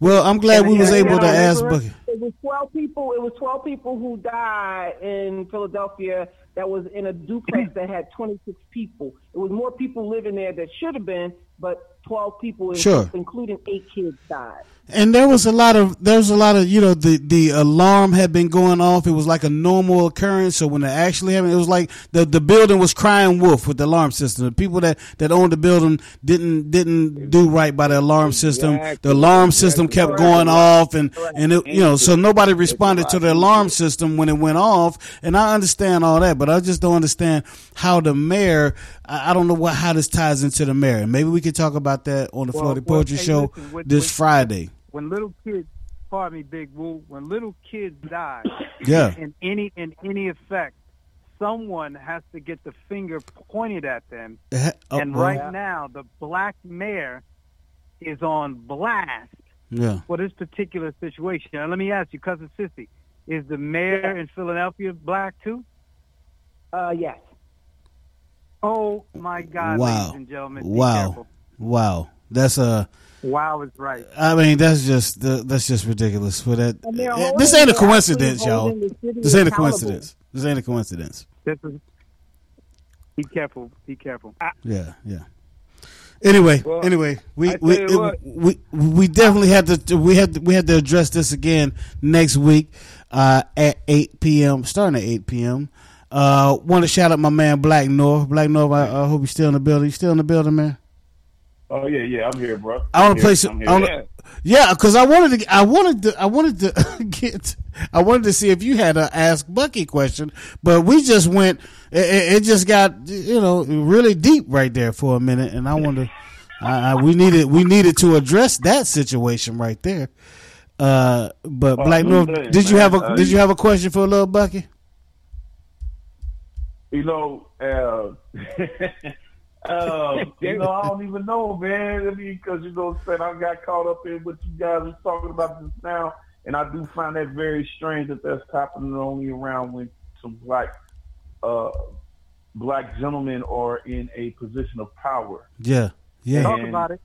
Well, I'm glad we was And, able to ask Bucky. It was twelve people. It was twelve people who died in Philadelphia. That was in a duplex that had twenty six people. It was more people living there that should have been, but 12 people, Sure. including eight kids, died. And there was a lot of there was a lot of you know the the alarm had been going off. It was like a normal occurrence. So when it actually happened, it was like the the building was crying wolf with the alarm system. The people that that owned the building didn't didn't do right by the alarm system. The alarm system kept going off, and and it, you know so nobody responded to the alarm system when it went off. And I understand all that, but I just don't understand how the mayor. I, I don't know what how this ties into the mayor. Maybe we could talk about that on the Well, Florida well, Poetry hey, Show listen, with- this with- Friday. when little kids, pardon me, Big Woo, when little kids die, Yeah. in any in any effect, someone has to get the finger pointed at them. Uh, and well, right now, the black mayor is on blast Yeah. for this particular situation. Now, let me ask you, cousin Sissy, is the mayor in Philadelphia black too? Uh, yes. Oh my God, wow. ladies and gentlemen, be wow. Wow. That's a. Wow is right. I mean, that's just that's just ridiculous. For that, And they're holding- this ain't a coincidence, y'all. holding the city This ain't a coincidence. This ain't a coincidence. This is. Be careful. Be careful. Yeah, yeah. Anyway, Well, anyway, we we, what. we we definitely had to we had to, we had to address this again next week uh, at eight p.m. starting at eight p.m. Uh, want to shout out my man Blakk North. Blakk North, I, I hope you're still in the building. You still in the building, man? Oh yeah, yeah, I'm here, bro. I want to play some. I'm here. I wanna, yeah, because I wanted to. I wanted to. I wanted to get. I wanted to see if you had a ask Bucky question, but we just went. It, it- just got you know really deep right there for a minute, and I wonder. I, I, we needed we needed to address that situation right there. Uh, but Oh, Blakk North, did you have a Uh, did you have a question for a little Bucky? You know, uh, uh, you know, I don't even know, man. I mean, because you know, what I'm saying I got caught up in what you guys are talking about just now, and I do find that very strange that that's happening only around when some black, uh, black gentlemen are in a position of power. Yeah, yeah. Talk about it.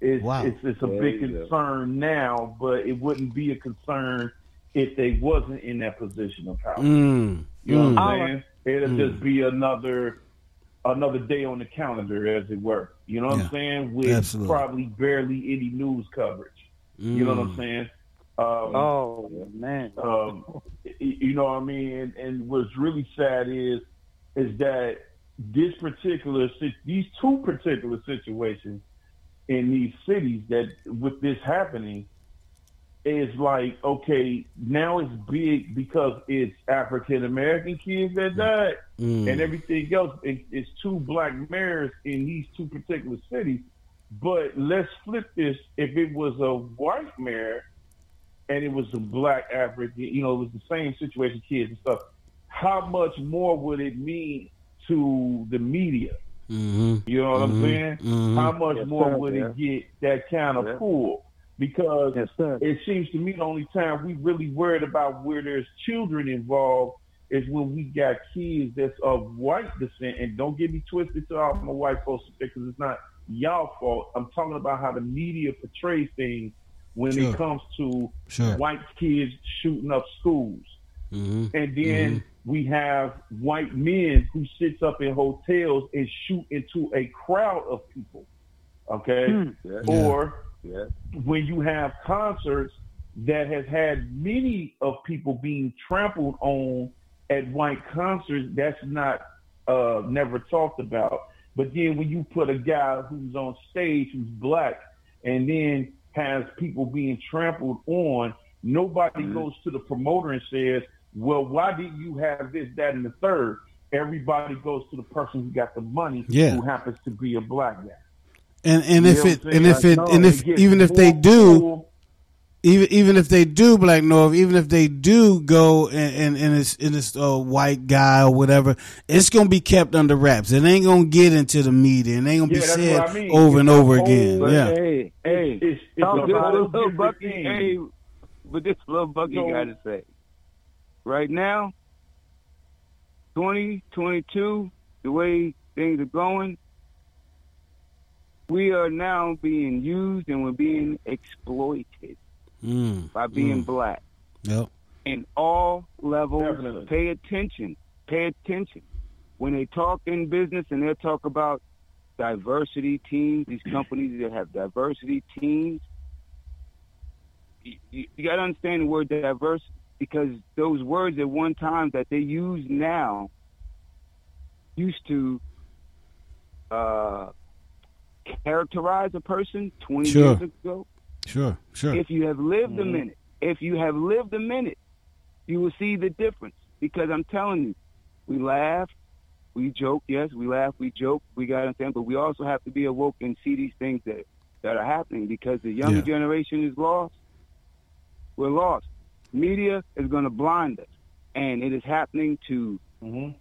It's, Wow. it's, it's a There big you go. concern now, but it wouldn't be a concern if they wasn't in that position of power. Mm, You know mm. what I'm saying? It'll Mm. just be another another day on the calendar, as it were. You know what Yeah, I'm saying? With absolutely. probably barely any news coverage. You know what I'm Mm. saying? Um, Oh man. um, you know what I mean? And, and what's really sad is is that this particular these two particular situations in these cities that with this happening is like okay now it's big because it's African American kids that died Mm. and everything else. It, it's two black mayors in these two particular cities. But let's flip this: if it was a white mayor and it was a black African, you know, it was the same situation, kids and stuff. How much more would it mean to the media? Mm-hmm. You know what I'm Mhm. saying? Mhm. How much Yes, more sir, would yeah. it get that kind of Yeah. pull? Because Yes, it seems to me the only time we really worried about where there's children involved is when we got kids that's of white descent. And don't get me twisted to all my white folks because it's not y'all fault. I'm talking about how the media portrays things when Sure. it comes to Sure. white kids shooting up schools. Mm-hmm. And then we have white men who sits up in hotels and shoot into a crowd of people. Okay? Hmm. Or when you have concerts that has had many of people being trampled on at white concerts, that's not uh, never talked about. But then when you put a guy who's on stage who's black and then has people being trampled on, nobody goes to the promoter and says, well, why did you have this, that, and the third? Everybody goes to the person who got the money, Yeah. who happens to be a black guy. And and You if it and if it and if even if they do pull. even even if they do Blakk North, even if they do go and and, and it's and it's a white guy or whatever, it's gonna be kept under wraps. It ain't gonna get into the media. It ain't gonna Yeah, be said I mean. over and It's a over whole- again. Yeah. Hey, hey, It's, it's about whole little Bucky. Hey, but this little Bucky So- got to say, right now, 2022, the way things are going, we are now being used and we're being exploited Mm, by being mm. black Yep. in all levels. Definitely. Pay attention. Pay attention. When they talk in business and they'll talk about diversity teams, these companies that have diversity teams, you, you, you got to understand the word diverse because those words at one time that they use now used to uh, characterize a person 20 Sure. years ago. Sure, sure. If you have lived a Mhm. minute, if you have lived a minute, you will see the difference. Because I'm telling you, we laugh, we joke. Yes, we laugh, we joke. We got to understand, but we also have to be awoke and see these things that that are happening. Because the younger Yeah. generation is lost. We're lost. Media is going to blind us, and it is happening to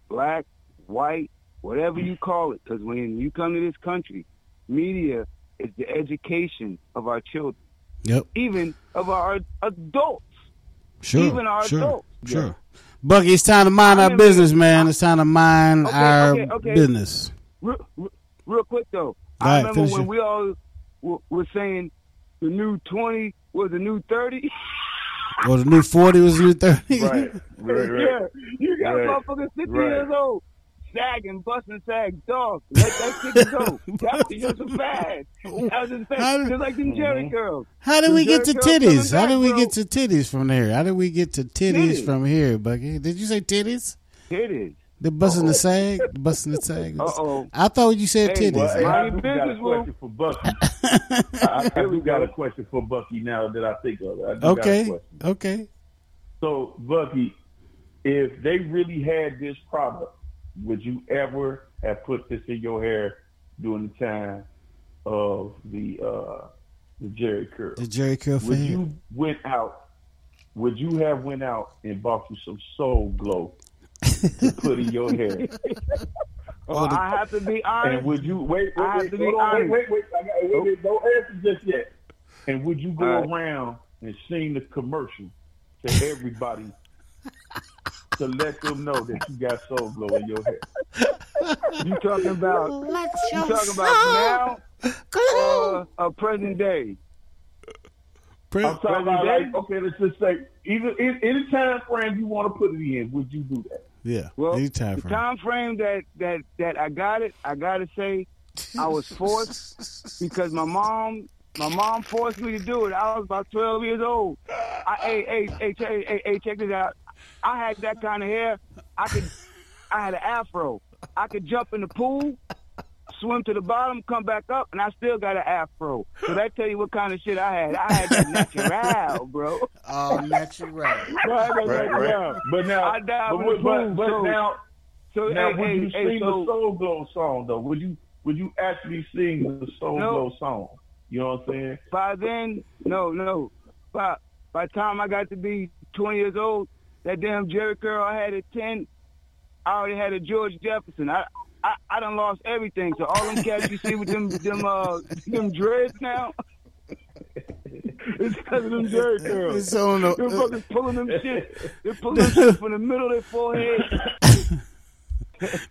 black, white, whatever you call it. Because when you come to this country, media is the education of our children Yep. even of our adults. Sure. Even our sure, adults. Sure. Bucky, it's time to mind our business, man. It's time to mind Okay, our okay, okay. business. Real, real- real quick though, All I right, remember when it. we all were, were saying the new twenty was the new thirty. Or the new 40 was the new 30. Right? yeah, you got Right. motherfuckers fifty Right. years old. Sagging, busting, sag, dog. Let that shit go. That was just a fad. That was just a fad. Just like them mm-hmm. Jheri curls. How did we get to titties? coming How did we get to titties from there? How did we get to titties Titties. from here, Bucky? Did you say titties? Titties. The busting the sag? The busting the sag? Uh-oh. I thought you said Hey, titties. Well, hey, I do got a question for Bucky. I, I got a question for Bucky now that I think of it. I do got a okay. Okay. So, Bucky, if they really had this product, would you ever have put this in your hair during the time of the uh, the Jheri curl? The Jheri curl for Would hair. you went out? Would you have went out and bought you some Soul Glo to put in your hair? Well, I have to be honest. And would you wait? wait I have wait, to be hold on, honest. wait, wait, wait, I got, wait, wait, Don't answer just yet. And would you go All right. around and sing the commercial to everybody to let them know that you got Soul Glo in your hair? You talking about? you talking about now? Uh, uh, present day. I'm talking about like okay, let's just say either in any time frame you want to put it in, would you do that? Yeah. Well, Anytime time frame. The time frame that that that I got it, I gotta say, I was forced because my mom, my mom forced me to do it. I was about twelve years old. I, hey, hey, hey, check, hey, hey, check this out. I had that kind of hair. I could, I had an afro. I could jump in the pool, swim to the bottom, come back up, and I still got an afro. So that tell you what kind of shit I had. I had that natural, bro. Oh, natural. Bro, I got Right, natural. right. But now, I dive but, in the but, but, pool, but so- now, so, now hey, would hey, you hey, sing so- the Soul Glo song though? Would you would you actually sing the Soul No. Glow song? You know what I'm saying? by then, no, no. By by the time I got to be 20 years old, that damn Jheri curl I had a 10, I already had a George Jefferson. I I, I done lost everything. So all them cats you see with them them uh them dreads now. It's because of them Jheri curls. It's on the- They're fucking pulling them shit. They're pulling them shit from the middle of their forehead.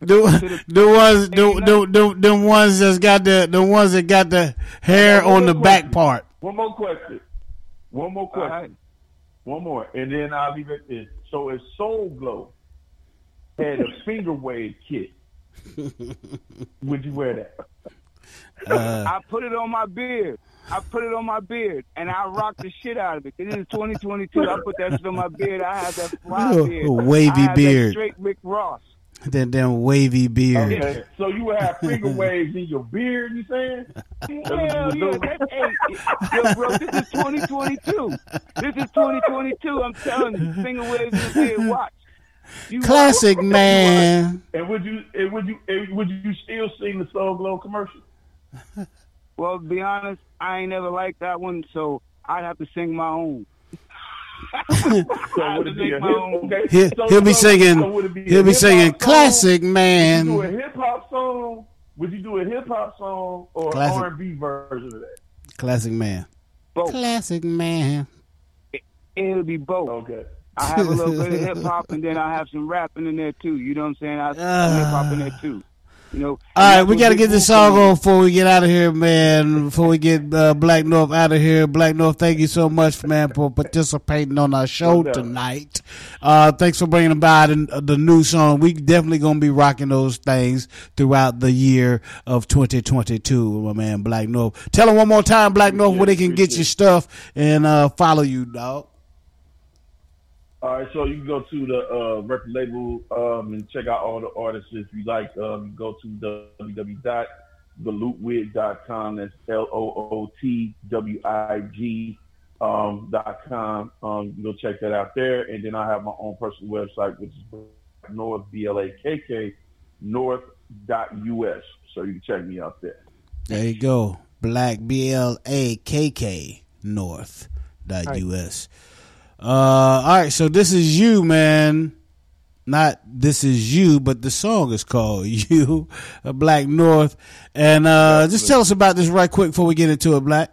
The, the ones the, the, the, the ones that's got the the ones that got the hair on the more back part. One more question. One more question. One more, and then I'll leave it. So if Soul Glo had a finger wave kit, would you wear that? Uh, I put it on my beard. I put it on my beard, and I rock the shit out of it. This is 2022. I put that shit on my beard. I have that fly A beard. wavy beard. Straight Rick Ross. That damn wavy beard. Okay. So you would have finger waves in your beard, you saying? Hell yeah, that, hey, yo, bro, this is 2022. This is 2022. I'm telling you, finger waves in the beard. Watch. You Classic watch. man. And would you and would you and would you still sing the Soul Glo commercial? Well, to be honest, I ain't never liked that one, so I'd have to sing my own. So would it be a hip? Okay. He'll, so, he'll be singing. so be he'll be hip-hop singing song? classic Would you do a man. hip hop song? Would you do a hip hop song or Classic. R and B version of that? Classic man. Both. Classic man. It'll be both. Okay. I have a little bit of hip hop, and then I have some rapping in there too. You know what I'm saying? I ah. have some hip hop in there too. You know. All right, we got to get this song on before we get out of here, man. Before we get uh, Blakk North out of here. Blakk North, thank you so much, man, for participating on our show tonight. Uh, thanks for bringing about the, the new song. We definitely going to be rocking those things throughout the year of 2022, my man, Blakk North. Tell them one more time, Blakk North, where they can get your stuff and uh, follow you, dog. All right, so you can go to the uh, record label um, and check out all the artists if you like. Um, you go to www.thelootwig.com. That's L O O T W I G um, dot com. Um, you go check that out there. And then I have my own personal website, which is North B L A K K North dot US. So you can check me out there. There you go. Blakk B L A K K North dot US. Uh, all right, so this is you, man. Not this is you, but the song is called "You," Blakk North. And uh, just tell us about this right quick before we get into it, Black.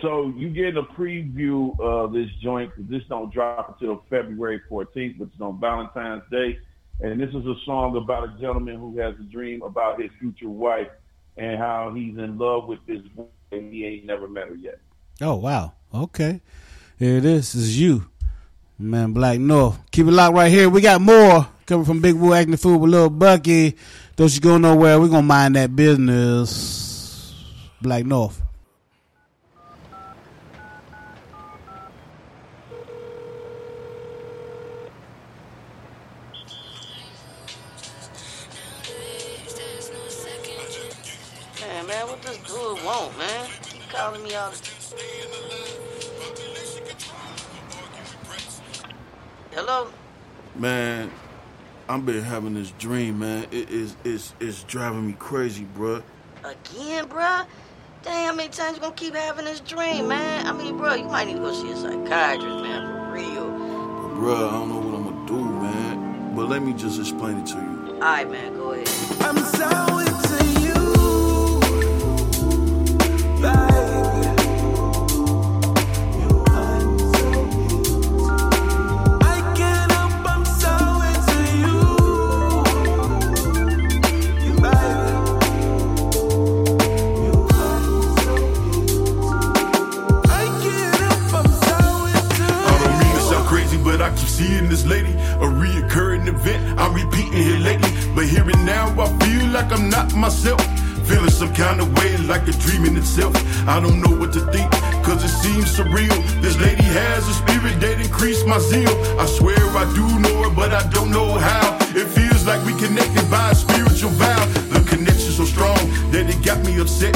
So you get a preview of this joint. This don't drop until February 14th, which is on Valentine's Day. And this is a song about a gentleman who has a dream about his future wife and how he's in love with this woman and he ain't never met her yet. Oh wow, okay, here it is. This is you, man. Blakk North. Keep it locked right here. We got more coming from Big Woo acting fool with Little Bucky. Don't you go nowhere. We're gonna mind that business. Blakk North. Man, I've been having this dream, man. It is it's it's driving me crazy, bruh. Again, bruh? Damn, how many times you gonna keep having this dream, man? I mean, bruh, you might need to go see a psychiatrist, man, for real. But bruh, I don't know what I'm gonna do, man. But let me just explain it to you. Alright, man, go ahead. Seeing this lady. A reoccurring event I'm repeating here lately. But here and now, I feel like I'm not myself. Feeling some kind of way, like a dream in itself. I don't know what to think, cause it seems surreal. This lady has a spirit that increased my zeal. I swear I do know her, but I don't know how. It feels like we connected by a spiritual vow. The connection so strong that it got me upset.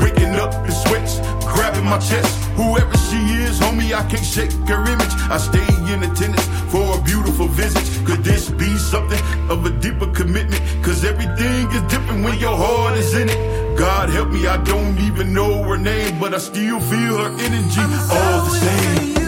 Waking up in sweats, grabbing my chest. Whoever she is, homie, I can't shake her image. I stay in attendance for a beautiful visit. Could this be something of a deeper commitment? Cause everything is different when your heart is in it. God help me, I don't even know her name, but I still feel her energy all the same.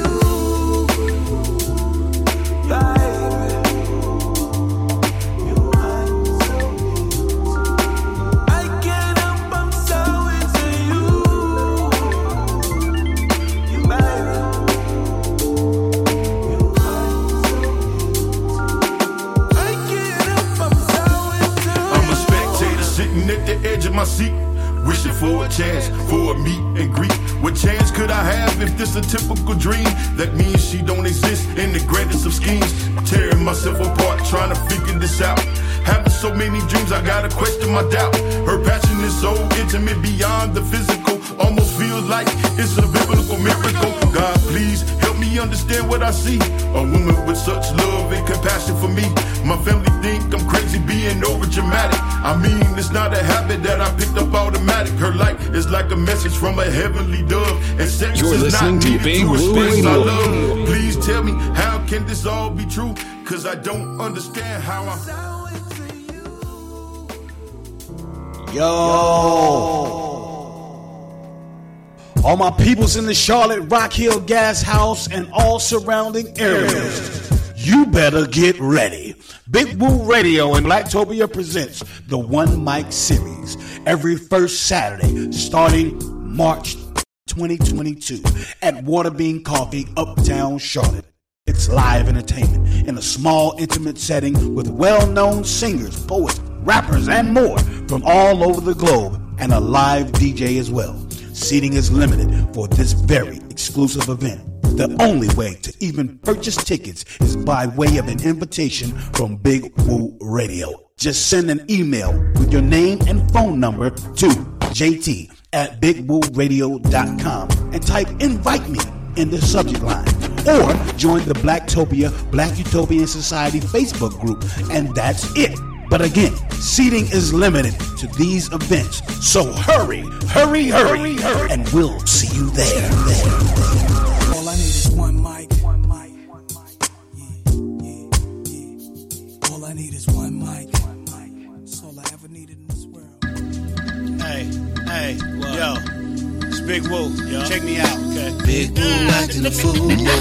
I don't understand how I. Yo. All my peoples in the Charlotte Rock Hill Gas House and all surrounding areas, you better get ready. Big Woo Radio and Blacktopia presents the One Mic Series every first Saturday starting March 2022 at Waterbean Coffee, Uptown Charlotte. It's live entertainment in a small, intimate setting with well known singers, poets, rappers, and more from all over the globe, and a live DJ as well. Seating is limited for this very exclusive event. The only way to even purchase tickets is by way of an invitation from Big Woo Radio. Just send an email with your name and phone number to jt at bigwooradio.com and type invite me in the subject line. Or join the Blacktopia Black Utopian Society Facebook group, and that's it. But again, seating is limited to these events. So hurry, hurry, hurry, hurry, and we'll see you there. All I need is one mic. Yeah, yeah, yeah. All I need is one mic. That's all I ever needed in this world. Hey, hey, yo. It's Big Woo. Check me out, okay? Big Woo acting a fool. Big Woo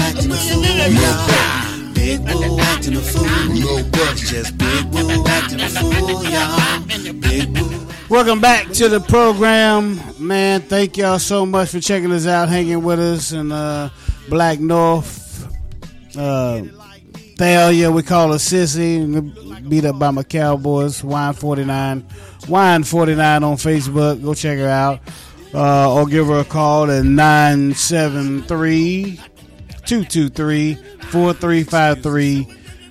acting a fool. y'all. Big Woo acting a fool. Just Big Woo acting a fool, y'all. Big Woo. Welcome back to the program, man. Thank y'all so much for checking us out, hanging with us in uh, Blakk North. Uh, Thalia, we call her Sissy, beat up by my Cowboys. Wine forty nine, Wine forty nine on Facebook. Go check her out, uh, or give her a call at 973 223 4353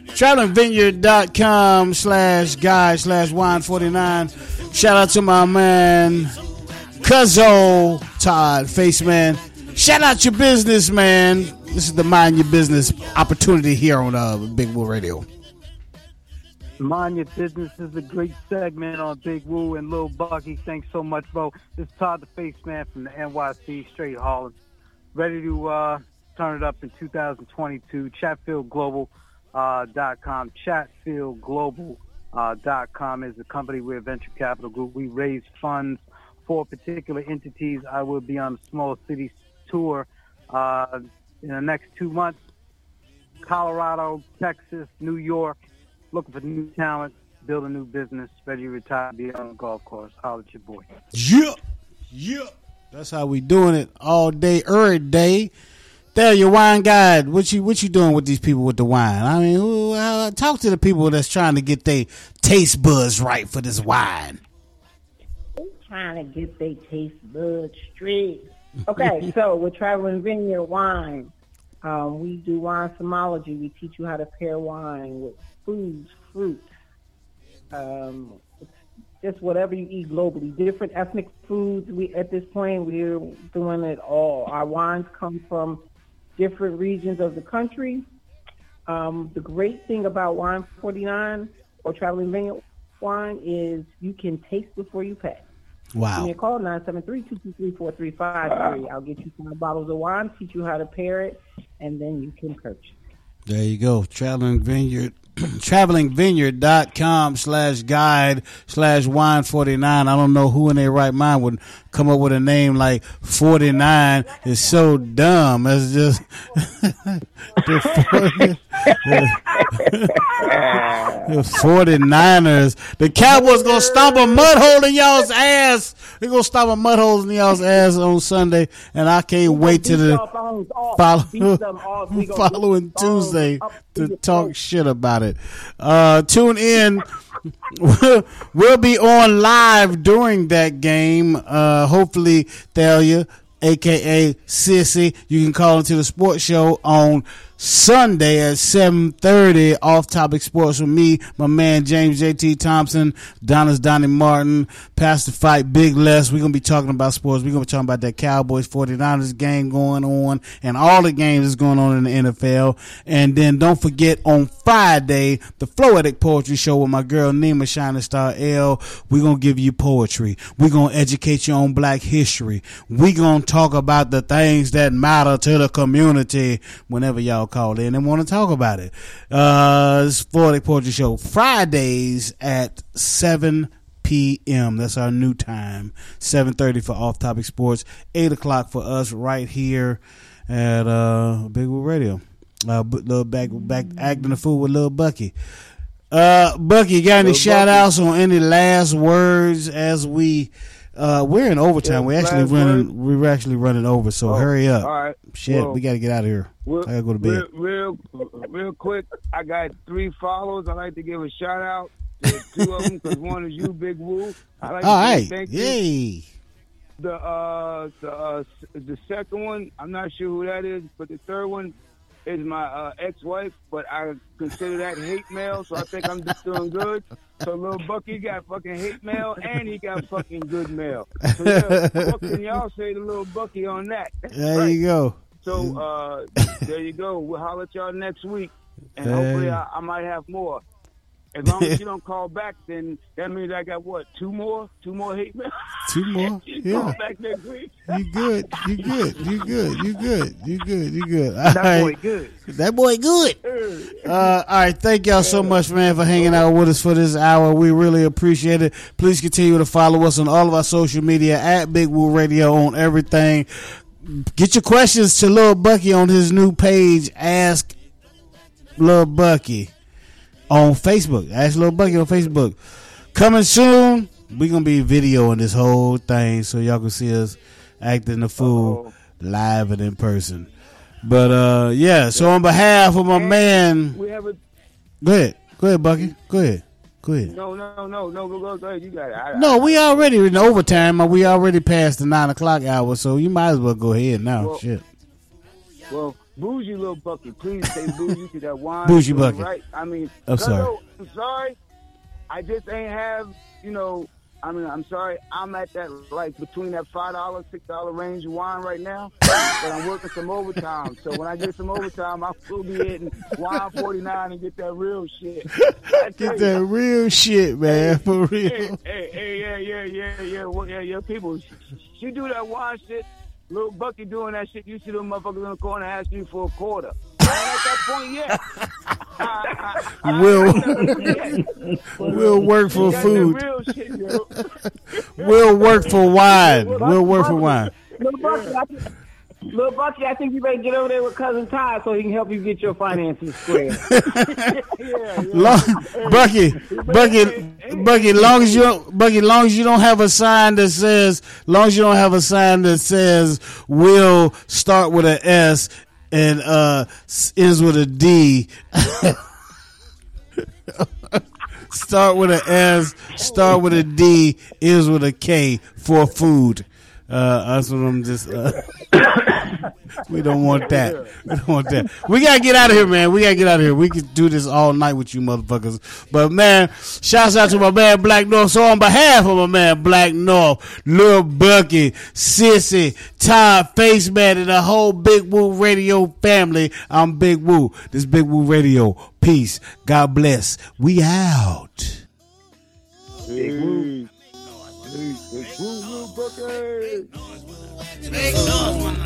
travelingvineyard.com slash guy slash wine 49 shout out to my man cuzzo todd face man shout out your business man this is the mind your business opportunity here on uh, big Woo radio Mind Your Business is a great segment on Big Woo and Lil Bucky. Thanks so much, bro. This is Todd the Face Man from the NYC, straight Holland. Ready to uh, turn it up in 2022. Chatfieldglobal.com. Uh. Chatfieldglobal.com uh, is the company. We're a venture capital group. We raise funds for particular entities. I will be on a small cities tour uh, in the next two months. Colorado, Texas, New York, looking for new talent, build a new business, ready to retire, be on the golf course. Holler at your boy. yeah yeah that's how we doing it all day every day there your wine guide what you what you doing with these people with the wine i mean who, uh, talk to the people that's trying to get their taste buds right for this wine They trying to get their taste buds straight. Okay, so with Traveling Vineyard Wine, um, we do wine somology. We teach you how to pair wine with foods, fruits, um, just whatever you eat globally. Different ethnic foods. We at this point we're doing it all. Our wines come from different regions of the country. Um, the great thing about Wine 49 or Traveling Vineyard Wine is you can taste before you pay. Wow. Give me a call, 973-223-4353. I'll get you five bottles of wine, teach you how to pair it, and then you can purchase. There you go. Traveling Vineyard. travelingvineyard.com slash guide slash wine 49 i don't know who in their right mind would come up with a name like 49 it's so dumb. It's just the 49ers the cowboys gonna stomp a mud hole in y'all's ass. They're gonna stomp a mud hole in y'all's ass on sunday and i can't wait to the follow, following tuesday to talk shit about it. Uh, tune in we'll be on live during that game. Uh, hopefully, Thalia, aka Sissy, you can call into the sports show on Sunday at 7.30, Off Topic Sports with me, my man James J.T. Thompson, Donna's Donnie Martin, Pastor Fight, Big Les. We're going to be talking about sports. We're going to be talking about that Cowboys 49ers game going on and all the games that's going on in the NFL. And then don't forget on Friday, the Floetic Poetry Show with my girl Nima Shining Star L. We're going to give you poetry. We're going to educate you on black history. We're going to talk about the things that matter to the community whenever y'all call in and want to talk about it. Uh, it's Floetic Poetry Show Fridays at 7 p.m. That's our new time. 7.30 for Off Topic Sports. 8 o'clock for us right here at uh, Big Woo Radio. Uh, little back back acting the fool with little Bucky. Uh, Bucky, you got any shout outs on any last words as we Uh, we're in overtime. Yeah, we actually running. We're actually running over. So Oh, hurry up. all right. Shit, Well, we got to get out of here. Real, I gotta go to bed. Real, real, real quick, I got three followers. I like to give a shout out to two of them because one is you, Big Woo. I like All right, thank you. The uh, the uh, the second one, I'm not sure who that is, but the third one is my uh, ex-wife. But I consider that hate mail, so I think I'm just doing good. So little Bucky got fucking hate mail, and he got fucking good mail. So yeah, what can y'all say to little Bucky on that? There you go. So uh, there you go. We'll holler at y'all next week, and hopefully I, I might have more. As long as you don't call back, then that means I got what two more, two more hate mail. Two more? Yeah. Call back next week. You good? You good? You good? You good? You good? You good? That All boy good. That boy good. Uh, all right, thank y'all so much, man, for hanging out with us for this hour. We really appreciate it. Please continue to follow us on all of our social media at Big Woo Radio on everything. Get your questions to Lil Bucky on his new page. Ask Lil Bucky on Facebook. Ask Lil Bucky on Facebook. Coming soon. we gonna be videoing this whole thing so y'all can see us acting the fool live and in person. But uh yeah, so on behalf of my man We have a Go ahead. Go ahead, Bucky. Go ahead. Go ahead. no, no, no, no. Go, go, go ahead. You got it. I, No, we already in overtime. We already passed the nine o'clock hour, so you might as well go ahead now. Well, Shit. Well, bougie little Bucky, please say bougie to that wine. Bougie Bucky. Right? I mean, I'm sorry. no, I'm sorry. I just ain't have, you know. I mean, I'm sorry. I'm at that like between that five dollar, six dollar range of wine right now, but I'm working some overtime. So when I get some overtime, I'll be hitting wine forty nine and get that real shit. I Get you. that real shit, man, for Hey, real. hey, hey, yeah, yeah, yeah, yeah, well, yeah, yeah. People, she do that wine shit. Little Bucky doing that shit. You see them motherfuckers in the corner ask you for a quarter. I ain't at that point yet. We'll we'll work for You got that food. shit. We'll work for wine. We'll work for wine. Little Bucky, I think, Little Bucky, I think you better get over there with cousin Ty so he can help you get your finances square. Long, Bucky, Bucky, Bucky. Long as you don't, Bucky, long as you don't have a sign that says, long as you don't have a sign that says, "Will start with an S and uh ends with a D. Start with an S, start with a D, ends with a K for food. Uh, what I'm just. Uh, we don't want that. We don't want that. We gotta get out of here, man. We gotta get out of here. We could do this all night with you motherfuckers. But man, shouts out to my man Blakk North. So on behalf of my man Blakk North, Lil Bucky, Sissy, Todd, Face Man, and the whole Big Woo Radio family, I'm Big Woo. This Big Woo Radio. Peace. God bless. We out. Big Woo. Big Woo, Make noise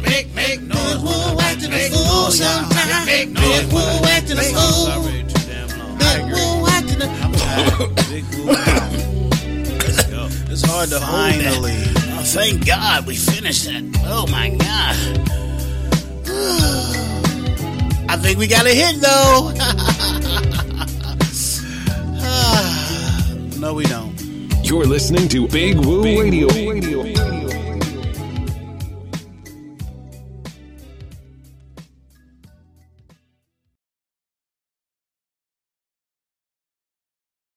make make noise when I'm acting a fool sometimes. Make noise when I'm acting a fool. Big Woo acting a It's hard to Finally. Oh, thank God we finished that. Oh my God. I think we got a hit though. Ah, no, we don't. You're listening to Big Woo Radio.